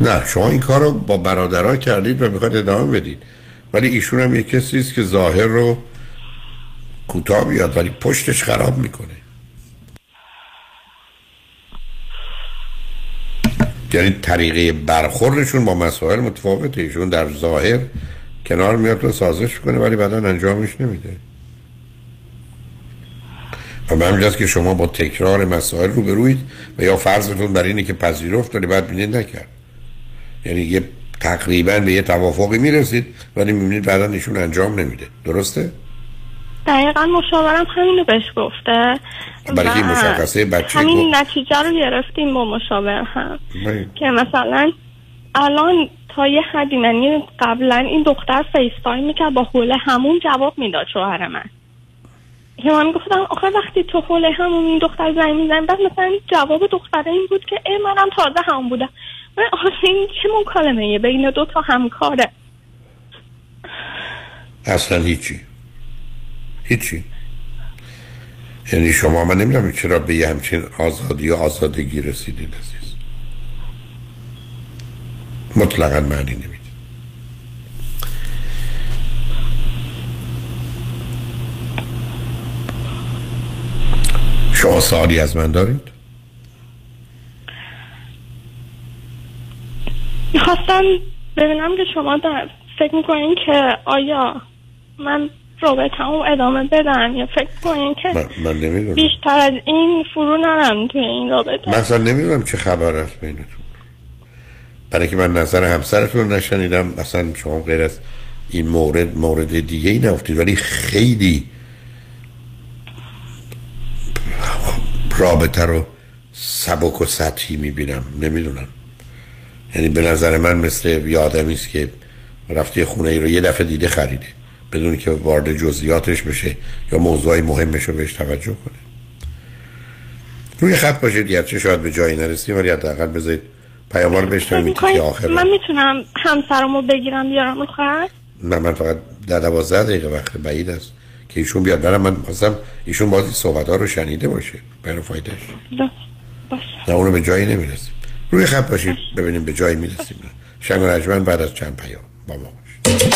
نه شما این کار رو با برادرها کردید و می‌خواید ادامه بدید. ولی ایشون هم یه کسی است که ظاهر رو کوتاه بیاد ولی پشتش خراب می‌کنه. یعنی طریقه برخوردشون با مسائل متفاوته. ایشون در ظاهر کنار میاد و سازش کنه ولی بعدا انجامش نمیده. و به که شما با تکرار مسائل رو بروید و یا فرضتون بر اینه که پذیرفت ولی بعد بینید نکرد. یعنی یه تقریبا به یه توافقی می‌رسید ولی می‌بینید بعدا ایشون انجام نمیده. درسته؟ دقیقا مشاورم همینو بهش گفته. برای مشخصه بچه همین گفت. نتیجه رو گرفتیم با مشاور هم. بله. که مثلا الان تا یه حدی یعنی قبلا این دختر FaceTime می‌کرد با حوله همون جواب می‌داد شوهر من. که من گفتم آخه وقتی تو حوله همون این دختر زنگ می‌زنی بعد مثلا جواب دختره این بود که ای منم تازه همون بودم. من آخه این چه مکالمه بین دو تا همکاره. اصلا هیچی. هیچی. یعنی شما من نمی‌دونم چرا به یه همچین آزادی و آزادگی رسیدید عزیز. مطلقا معنی نمید شما سوالی از من دارید؟ می‌خواستم ببینم که شما در فکر می‌کنین که آیا من رابطه ادامه بدم یا فکر کنین که من, من نمی‌دونم. بیشتر از این فرو نرم توی این رابطه. من اصلا نمی‌دونم چه خبر است بینتون. برای که من نظر همسرتون نشنیدم. اصلا شما غیر از این مورد مورد دیگه ای نفتید ولی خیلی رابطه رو سبک و سطحی می‌بینم. نمی‌دونم. یعنی به نظر من مثل یه آدمی است که رفته خونه ای رو یه دفعه دیده خریده. بدون که وارد جزئیاتش بشه یا موضوعی مهمش رو بهش توجه کنه. روی خط باشید گرچه شاید به جایی نرسیم ولی حداقل بذارید فکر بشنوید که می‌کنین آخر من می‌تونم همسرمو بگیرم بیارم رو خط؟ نه من فقط در دوازده دقیقه وقت بعید است که ایشون بیاد. برم من خواستم ایشون بازی صحبت ها رو شنیده باشه برای فایدهش باشه. نه اونو به جایی نمی‌رسیم. روی خط باشید ببینیم به جایی می‌رسیم. شنگ و رجمن بعد از چند پیام با ما باشید.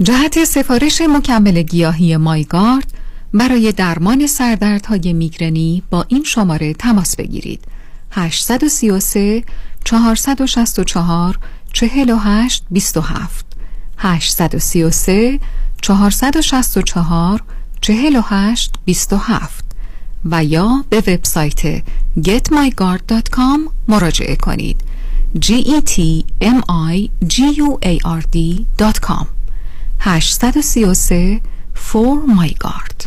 جهت سفارش مکمل گیاهی مایگارد برای درمان سردردهای میگرنی با این شماره تماس بگیرید. 833 464 48 27 833 464 48 27 و یا به وبسایت getmygard.com مراجعه کنید. G e t m i g a r d.com 833 for my guard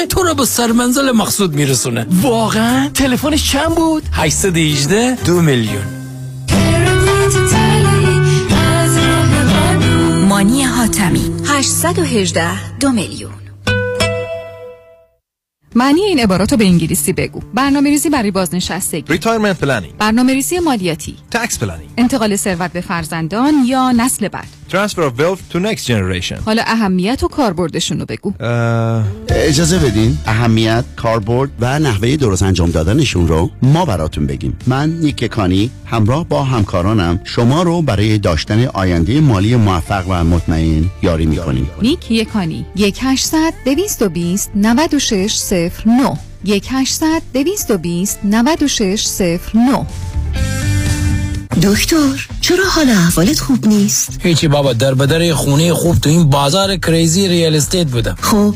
تو رو به سرمنزل مقصود میرسونه. واقعا تلفنش چند بود؟ 818 دو میلیون. مانی حاتمی. 818 دو میلیون. معنی این عبارات رو به انگلیسی بگو. برنامه ریزی برای بازنشستگی. Retirement planning, برنامه ریزی مالیاتی. Tax planning, انتقال ثروت به فرزندان یا نسل بعد. Transfer of wealth to next generation. حالا اهمیت و کاربردشون رو بگو. اجازه بدین. اهمیت کاربرد و نحوه درست انجام دادنشون رو ما براتون بگیم. من نیک کانی همراه با همکارانم شما رو برای داشتن آینده مالی موفق و مطمئن یاری می‌کنیم. نیک یکانی یک 800 220 96 09 یک 800 220 96 09 دکتر چرا حال احوالت خوب نیست؟ هیچی بابا در بدر خونه خوب تو این بازار crazy real estate بودم. خب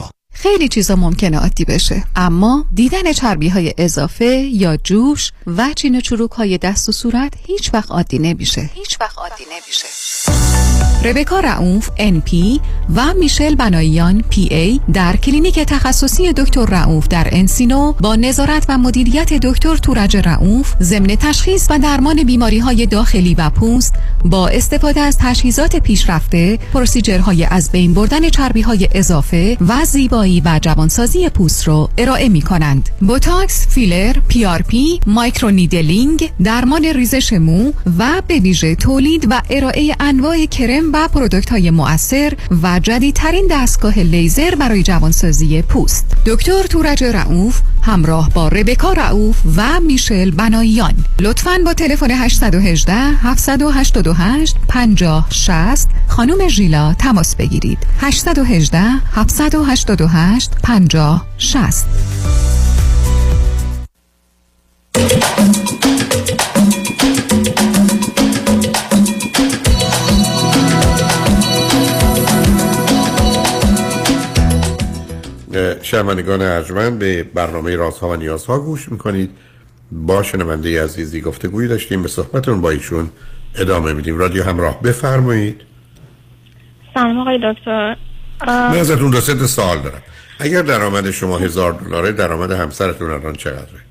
خیلی چیزا ممکنه عادی بشه. اما دیدن چربی های اضافه یا جوش و چین چروک های دست و صورت هیچ وقت عادی نمیشه. هیچ وقت عادی نمیشه. ربکا رعوف NP و میشل بناییان PA در کلینیک تخصصی دکتر رعوف در انسینو با نظارت و مدیریت دکتر تورج رعوف ضمن تشخیص و درمان بیماری های داخلی و پوست با استفاده از تجهیزات پیشرفته procedure های از بین بردن چربی های اضافه و زیبایی و جوانسازی پوست رو ارائه می کنند بوتاکس، filler، PRP، microneedling درمان ریزش مو و به ویژه تولید و ارائه انواع کرم و پرودکت های مؤثر و جدیدترین دستگاه لیزر برای جوانسازی پوست. دکتر تورج رعوف همراه با ربکا رعوف و میشل بناییان لطفاً با تلفن 818 788 50 60 خانم ژیلا تماس بگیرید. 818 788 50 60 شنوندگان ارجمند به برنامه رازها و نیازها گوش می‌کنید. با شنونده عزیزی گفتگویی داشتیم به صحبتون با ایشون ادامه میدیم. رادیو همراه بفرمایید. سلام آقای دکتر. من ازتون دو سه سوال دارم اگر درآمد شما هزار دلاره درآمد همسرتون الان چقدره؟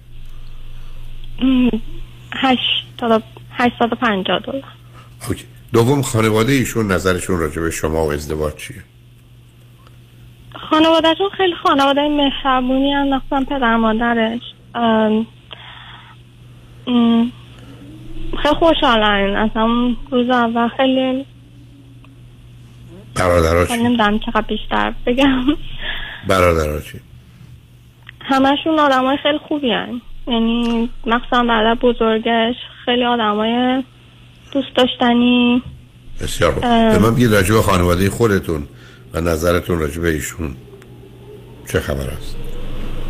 هشتاد هشتاد و پنجاه دلار. دوم خانواده ایشون نظرشون راجع به شما و ازدواج چیه؟ خانوادهشون خیلی خانواده مهربونی هم مخصوصا پدر مادرش. خیلی خوشحالن. اصلا روز اول خیلی برادرها چی نمی‌دونم چقدر بیشتر بگم. برادرها چی همشون آدم های خیلی خوبی هن. یعنی مخصوصا برادر بزرگش خیلی آدم های دوست داشتنی. بسیار. به من بگید راجع به خانواده خودتون. و نظرتون راجع به ایشون چه خبر است؟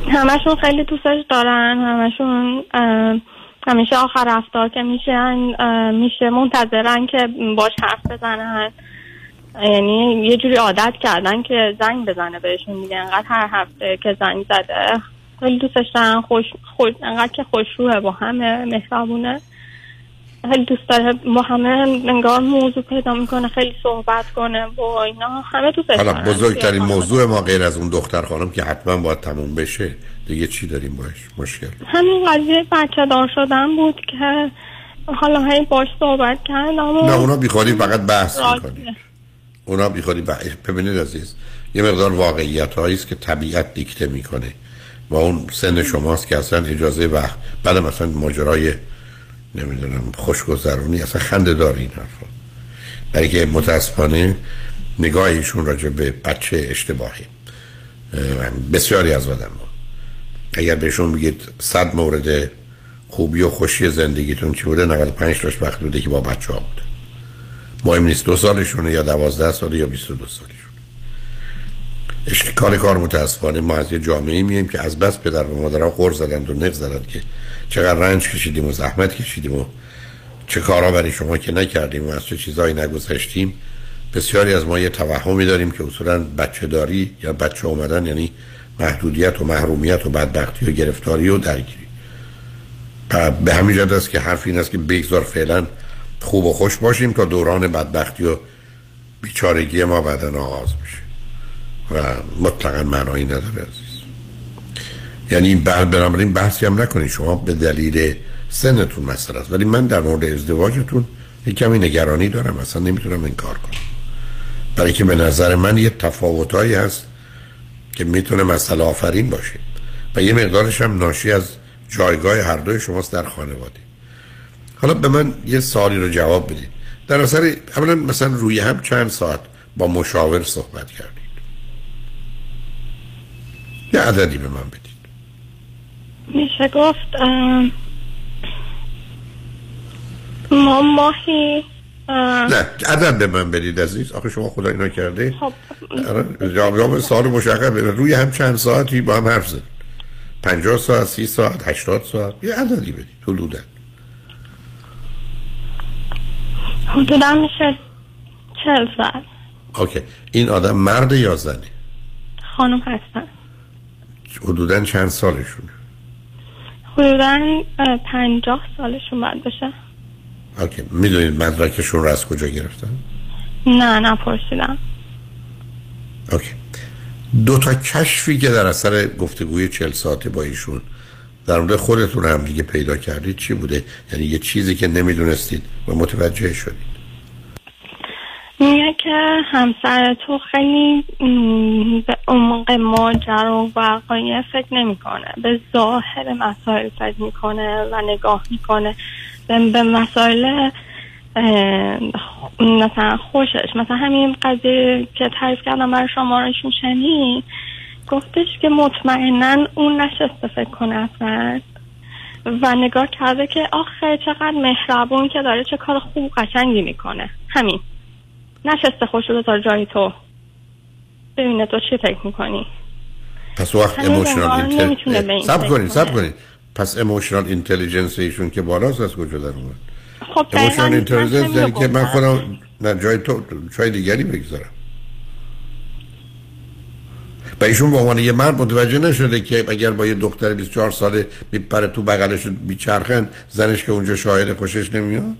همشون خیلی دوستش دارن همشون همیشه آخر رفتار که میشن میشه منتظرن که باش حرف بزنن. یعنی یه جوری عادت کردن که زنگ بزنه بهشون دیگه. انقدر هر هفته که زنگ زده خیلی دوستش دارن خوش, خوش انقدر که خوشروه با همه مهربونه. خیلی دوست داره. با همه انگار موضوع پیدا می‌کنه خیلی صحبت کنه با اینا. همه دوستش حالا بزرگترین موضوع ما غیر از اون دختر خانم که حتما باید تموم بشه. دیگه چی داریم باش؟ مشکل. همین قضیه بچه دار شدن بود که حالا هی باش صحبت کردم و نه اونا بیخوادی فقط بحث. می‌کنید اونا بیخوادی بحث ببینید عزیز یه مقدار واقعیت هایی است که طبیعت دیکته می‌کنه. و اون سن شماست که اصلا اجازه وقت بعد مثلا ماجرای نمی‌دونم خوشگذرونی اصلا خنده دار این حرفا. برای که متاسفانه نگاه ایشون راجع به بچه اشتباهی. اه، بسیاری از آدم ها. اگر بهشون بگید صد مورد خوبی و خوشی زندگیتون چی بوده 95 تاش وقت بوده که با بچه ها بوده. مهم نیست دو سالشونه یا دوازده ساله یا 22 سالشون اشتکار کار متاسفانه ما از یه جامعه مییم که از بس پدر و مادرها غور زدند و نق زدند که چقدر رنج کشیدیم و زحمت کشیدیم و چه کارا برای شما که نکردیم و از چه چیزایی نگذشتیم. بسیاری از ما یه توهمی داریم که اصولا بچه داری یا بچه اومدن یعنی محدودیت و محرومیت و بدبختی و گرفتاری و درگیری. به همین جد است که حرف این است که بگذار فعلا خوب و خوش باشیم تا دوران بدبختی و بیچارگی ما بعدا آغاز بشه. و مطلقا معنایی نداره عزیز. یعنی این بحث بنابراین بحثی هم نکنید. شما به دلیل سنتون مسئله است. ولی من در مورد ازدواجتون یک کمی نگرانی دارم. اصلا نمی‌تونم این کار کنم. برای که به نظر من یه تفاوتایی هست که می‌تونه مسئله آفرین باشه. و یه مقدارش هم ناشی از جایگاه هر دوی شماست در خانواده. حالا به من یه سوالی رو جواب بدید. در اثر اولا مثلا روی هم چند ساعت با مشاور صحبت کردید یه عددی به من بدید. میشه گفت ما ماهی نه عدد به من بدید عزیز. آخه شما خدا اینا کرده خب جواب سوال مشخص. روی هم چند ساعتی با هم حرف زدید 50 ساعت 30 ساعت 80 ساعت. یه عددی بدید حدودا. حدودا میشه چل ساعت. OK. این آدم مرد یا زنه؟ خانم هستن. حدودا چند سالشونه حدودا اه، پنجاه سالشون باید بشه OK. می‌دونید مدرکشون رو از کجا گرفتن؟ نه نپرسیدم. OK. دو تا کشفی که در اثر گفتگوی چل ساعته با ایشون در مورد خودتون هم دیگه پیدا کردید چی بوده؟ یعنی یه چیزی که نمی‌دونستید و متوجه شدید. میگه که همسر تو خیلی به عمق ماجر و وقایع فکر نمی‌کنه. به ظاهر مسائل فکر می‌کنه و نگاه می‌کنه. به, مسائل مثلا خوشش. مثلا همین قضیه که تعریف کردم برای شمارشون شنید گفتش که مطمئنا اون نشسته فکر کنه اصلا. و نگاه کرده که آخه چقدر مهربون که داره چه کار خوب قشنگی می‌کنه. همین. نشسته خوش رو بذار جای تو. ببینه تو چی فکر می‌کنی. پس وقت اموشنال انگار نمی‌تونه به این سب کنید سب. کنید پس اموشنال اینتلیجنس ایشون که بالاست از کجا در اومد؟ خب اموشنال اینتلیجنس یعنی که من. خودم نه جای تو جای دیگری بگذارم. و ایشون به عنوان یه مرد متوجه نشده که اگر با یه دختر 24 ساله میپره تو بغلش و بیچرخن زنش که اونجا شاهد خوشش نمیاد؟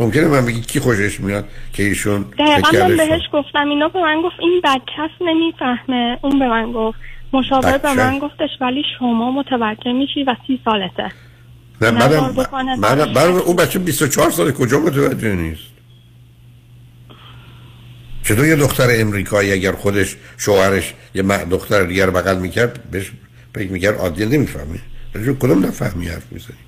ممکنه من بگی کی خوشش میاد که ایشون دقیقا من بهش گفتم اینا به من گفت این بچه‌س نمی‌فهمه. اون به من گفت. مشاور به بچه؟ من گفتش ولی شما متوجه میشی و سی سالته. نه منم منم برای اون بچه 24 ساله کجا متوجه نیست؟ چطور یه دختر امریکایی اگر خودش شوهرش یه دختر دیگر بغل می‌کرد بهش فکر می‌کرد عادی نمی‌فهمه. کدوم نفهمی حرف می‌زنی؟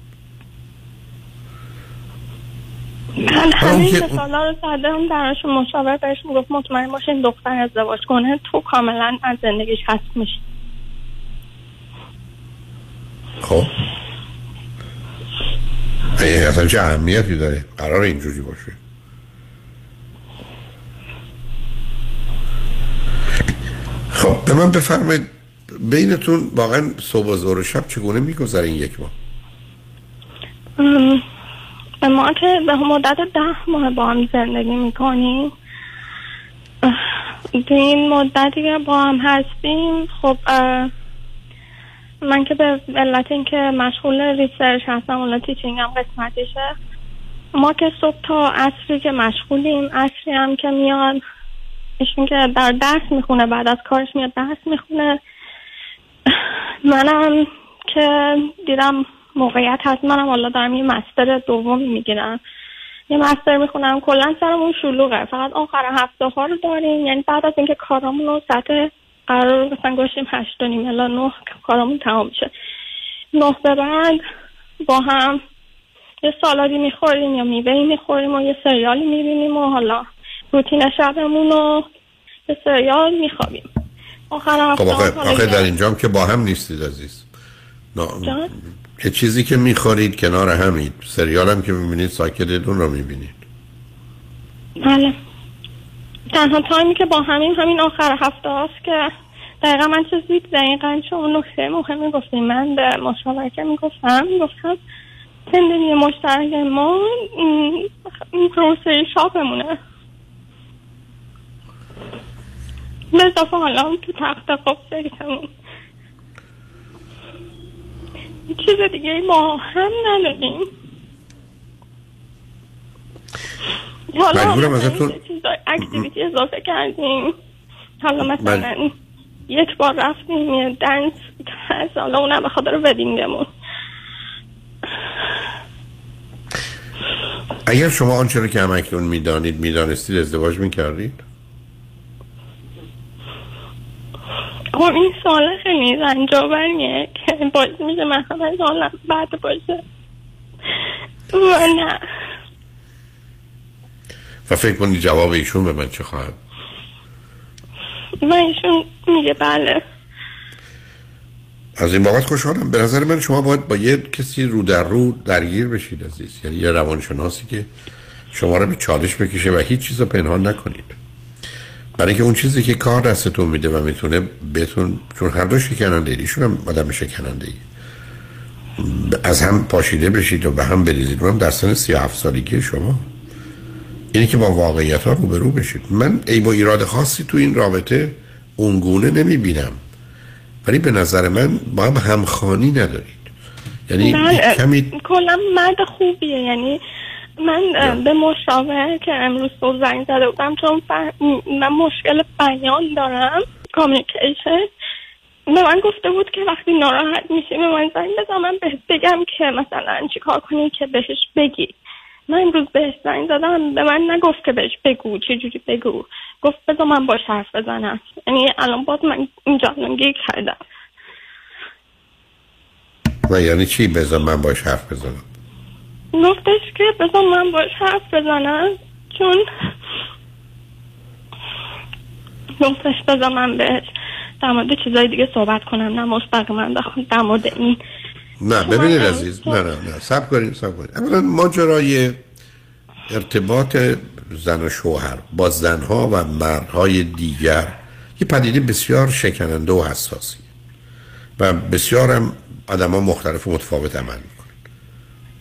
من اون همین که- مثالا رو زدم درشون مشاور بهش می‌گفت مطمئن باش این دختر ازدواج کنه تو کاملا از زندگیش هست میشی. خب. اصلا چه اهمیتی داره؟ قرار اینجوری باشه. خب به من بفرمایید بینتون واقعا صبح و ظهر و شب چگونه میگذره این یک ماه؟ ما که به مدت ده ماه با هم زندگی می‌کنیم. تو این مدتی که با هم هستیم خب من که به علت اینکه مشغول research هستم اون teaching هم قسمتیشه ما که صبح تا عصری که مشغولیم عصری هم که میاد ایشون که در درس می‌خونه بعد از کارش میاد درس می‌خونه. منم که دیدم موقعیت هست. منم حالا دارم یه مستر دومی می‌گیرم. یه مستر می‌خونم. کلا سرمون شلوغه. فقط آخر هفته ها رو داریم. یعنی بعد از اینکه کارامون رو سطح قرار مثلا گوشیم هشت و نیم الا نه کارامون تمام میشه. نه به بعد با هم یه سالادی می‌خوریم یا میوهی می‌خوریم و یه سریالی می‌بینیم و حالا روتین شبمون رو یه سریال میخوابیم. آخر خب هفته حالا آخه یه- در اینجام که با هم نیستید عزیز. نه. یه چیزی که می‌خورید کنار همید سریال هم که می‌بینید ساکتید اون رو می‌بینید. بله. تنها تایمی که با همین همین آخر هفته هاست که دقیقا من چیزی دقیقا چون اون نکته مهمی گفتیم من به مشاورکه می‌گفتم می‌گفتم زندگی مشترک ما پروسه شاپمونه. به اضافه حالا تو تخت سریتمون چیز دیگه ما هم نداریم. حالا مجبورم ازتون- اکتیویتی اضافه کردیم. حالا مثلا یک بار رفتیم یه دنس هست حالا اونم به خاطر ودینگمون اگر شما آنچه رو که هم اکنون می‌دانید می‌دانستید ازدواج می‌کردید؟ خب این سوال خیلی رنجاوریه که باعث میشه من همه حالم بد باشه. و نه. و فکر کنید جواب ایشون به من چه خواهد؟ و ایشون میگه بله. از این بابت خوشحالم. به نظر من شما باید با یه کسی رو در رو درگیر بشید عزیز. یعنی یه روانشناسی که شما رو به چالش بکشه و هیچ چیز رو پنهان نکنید. برای اینکه اون چیزی که کار دستتون میده و می‌تونه بهتون چون هر دو شکننده ایشون هم آدم شکننده ای از هم پاشیده بشید و به هم بریزید. اونم در سن 37 سالگی شما. اینه که با واقعیت ها روبرو بشید. من ای با ایراد خاصی تو این رابطه اونگونه نمی‌بینم. ولی به نظر من با هم همخانی ندارید. یعنی من کمی کلا مرد خوبیه. یعنی من به مشاور که امروز صبح زنگ زده بودم چون من مشکل بیان دارم کامیکیشن به من گفته بود که وقتی ناراحت میشی به من زنگ بزن من بهت بگم که مثلا چی کار کنی که بهش بگی. من امروز بهش زنگ زدم به من نگفت که بهش بگو چه جوری بگو. گفت بذار من باش حرف بزنم. یعنی الان باز من اینجا گیر کردم. و یعنی چی بذار من باش حرف بزنم؟ گفتش که بذار من باش حرف بزنم چون گفتش بذار من بهش در مورد چیزای دیگه صحبت کنم نه مستقیما در مورد این. نه ببینید عزیز نه نه نه سب کنید سب کنید اولا ماجرای ارتباط زن و شوهر با زنها و مردهای دیگر یه پدیده بسیار شکننده و حساسی و بسیار هم آدم ها مختلف و متفاوت عمل می‌کنن.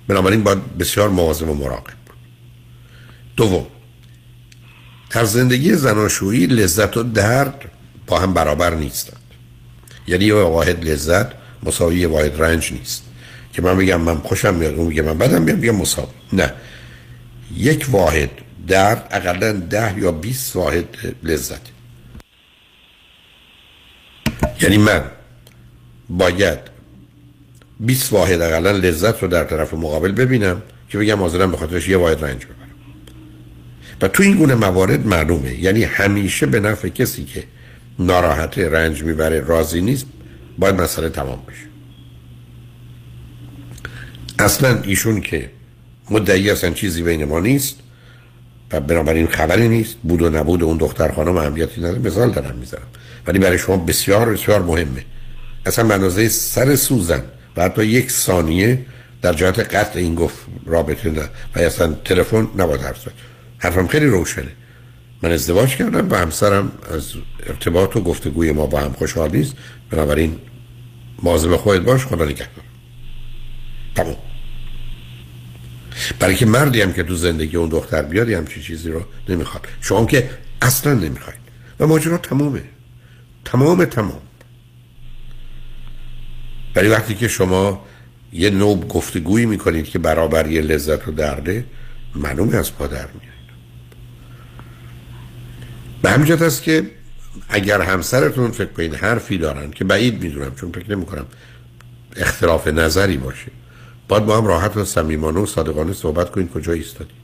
بنابراین باید بسیار مواظب و مراقب بود. دوم در زندگی زناشویی لذت و درد با هم برابر نیستند. یعنی یه واحد لذت مساوی واحد رنج نیست. که من بگم من خوشم میاد اون میگه من بدم میاد بگم مساوی. نه. یک واحد درد اقلا ده یا 20 واحد لذت. یعنی من باید 20 واحد اقلا لذت رو در طرف مقابل ببینم که بگم حاضرم به خاطرش یه واحد رنج ببرم. و تو این گونه موارد معلومه. یعنی همیشه به نفع کسی که ناراحت رنج می‌بره راضی نیست باید مسئله تمام بشه. اصلا ایشون که مدعی اصلا چیزی بین ما نیست و بنابراین خبری نیست بود و نبود اون دختر خانم اهمیتی نداره مثال دارم می‌ذارم ولی برای شما بسیار بسیار مهمه. اصلا به سر سوزن و حتی یک ثانیه در جهت قطع این گفت رابطه نه. و اصلا تلفن نباید حرف زد. حرفم خیلی روشنه. من ازدواج کردم و همسرم از ارتباط و گفتگوی ما با هم خوشحال نیست. بنابراین مواظب خودت باش خدا نگهدار. تمام برای که مردی هم که تو زندگی اون دختر بیاد همچی چیزی رو نمی‌خواد. شما که اصلا نمی‌خواید. و ماجرا تمومه. تمام تمام ولی وقتی که شما یه نوع گفتگویی می‌کنید که برابر یه لذت و درده معلومه از پا در میاد به است که اگر همسرتون فکر کنید حرفی دارن که بعید می‌دونم چون فکر نمی کنم اختلاف نظری باشه باید با هم راحت و صمیمانه و صادقانه صحبت کنید کجا ایستادید.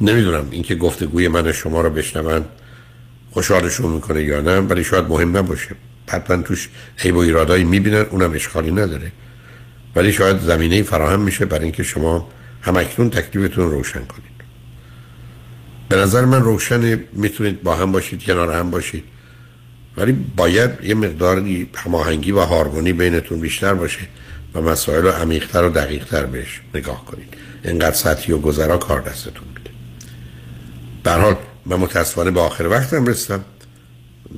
نمی‌دونم اینکه گفتگوی من شما رو بشنون خوشحالشون می‌کنه یا نه ولی شاید مهم نباشه. حتما توش عیب و ایرادایی می‌بینن اونم اشکالی نداره. ولی شاید زمینه فراهم میشه برای اینکه شما همکنون تکلیفتون روشن کنید. به نظر من روشن می‌تونید با هم باشید کنار هم باشید. ولی باید یه مقداری هماهنگی و هارمونی بینتون بیشتر باشه و مسائل رو عمیقتر و دقیقتر بهش نگاه کنید. اینقدر سطحی و گذرا کار دستتون میده. به حال من متاسفانه به آخر وقتم رسیدم.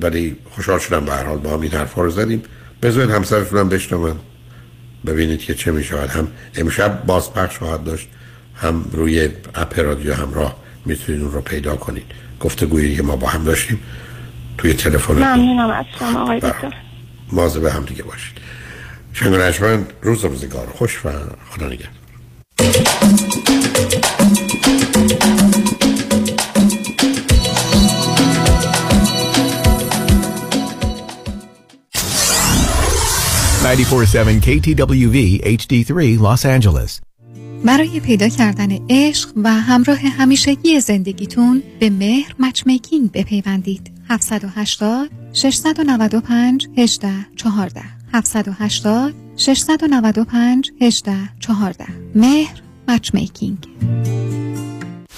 ولی خوشحال شدم به هر حال با هم این حرفا رو زدیم. بذارید همسرتون هم بشنون. ببینید که چه می‌شود. هم امشب بازپخش خواهد داشت هم روی اپ رادیو همراه می‌تونید اون رو پیدا کنید. گفتگویی که ما با هم داشتیم توی تلفن ممنونم از شما آقای دکتر. مواظب هم دیگه باشید. شنگ رجمن روز روزگار. خوش و خدا نگهدار. KTWV HD3 Los Angeles. برای پیدا کردن عشق و همراه همیشگی زندگیتون به مهر مچمیکینگ بپیوندید. 780 695 18 14 780 695 18 14 مهر مچمیکینگ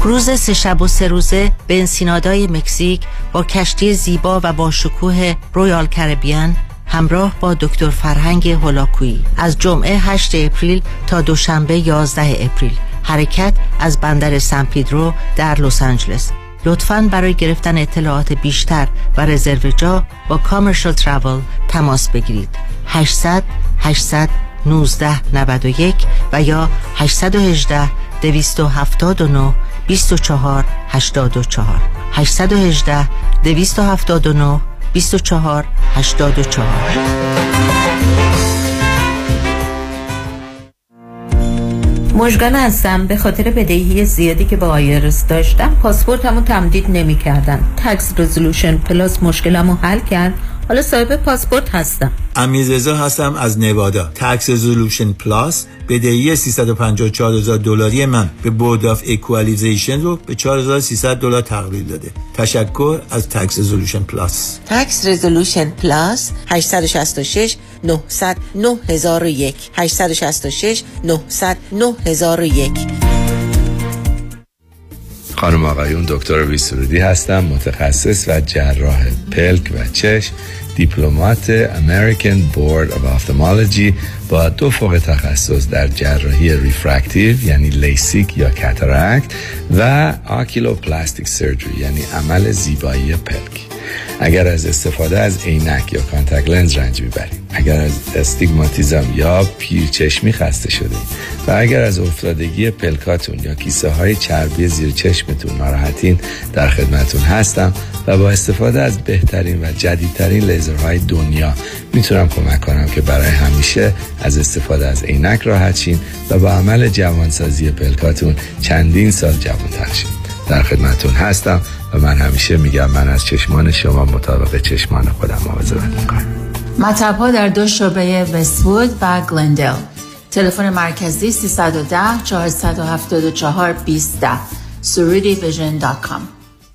کروز سه شب و سه روزه به انسینادای مکزیک با کشتی زیبا و با شکوه Royal Caribbean همراه با دکتر فرهنگ هولاکویی. از جمعه 8 اپریل تا دوشنبه 11 اپریل. حرکت از بندر سان پیدرو در لس آنجلس. لطفاً برای گرفتن اطلاعات بیشتر و رزرو جا با Commercial Travel تماس بگیرید. 800 800 19 91 و یا 818 279 24 84 818 279 24 84 مشگان هستم. به خاطر بدهی زیادی که با آیرس داشتم پاسپورتمو تمدید نمی کردن تکس رزولوشن پلاس مشکلمو حل کرد. حالا صاحب پاسپورت هستم. امیررضا هستم از نوادا. Tax Resolution Plus بدهی 354 هزار دلاری من به Board of Equalization رو به 4300 دلار تقلیل داده. تشکر از تکس رزولوشن پلاس تکس رزولوشن پلاس 866 900 9001 866 900 9001 خانم آقایون دکتر ویسرودی هستم متخصص و جراح پلک و چشم. Diplomate American Board of Ophthalmology با دو فوق تخصص در جراحی refractive یعنی لیسیک یا cataract و oculoplastic surgery یعنی عمل زیبایی پلک. اگر از استفاده از عینک یا contact lens رنج می‌برید اگر از استیگماتیزم یا پیرچشمی خسته شده و اگر از افتادگی پلکاتون یا کیسه های چربی زیر چشمتون ناراحتین در خدمتون هستم و با استفاده از بهترین و جدیدترین لیزرهای دنیا می‌تونم کمک کنم که برای همیشه از استفاده از عینک راحت شین و با عمل جوانسازی پلکاتون چندین سال جوانتر شین. در خدمتون هستم و من همیشه میگم من از چشمان شما مطابق چشمان خودم مواظبت می‌کنم. مطب ها در دو شعبه وستوود و گلندل. تلفن مرکزی 310 474 20 surudivision.com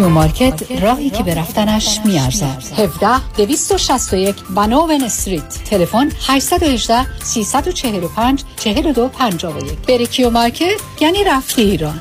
Q Market راهی که به رفتنش میارزد 17 261 Vanowen Street. تلفن 818 345 4251 بری Q Market یعنی رفتی ایران.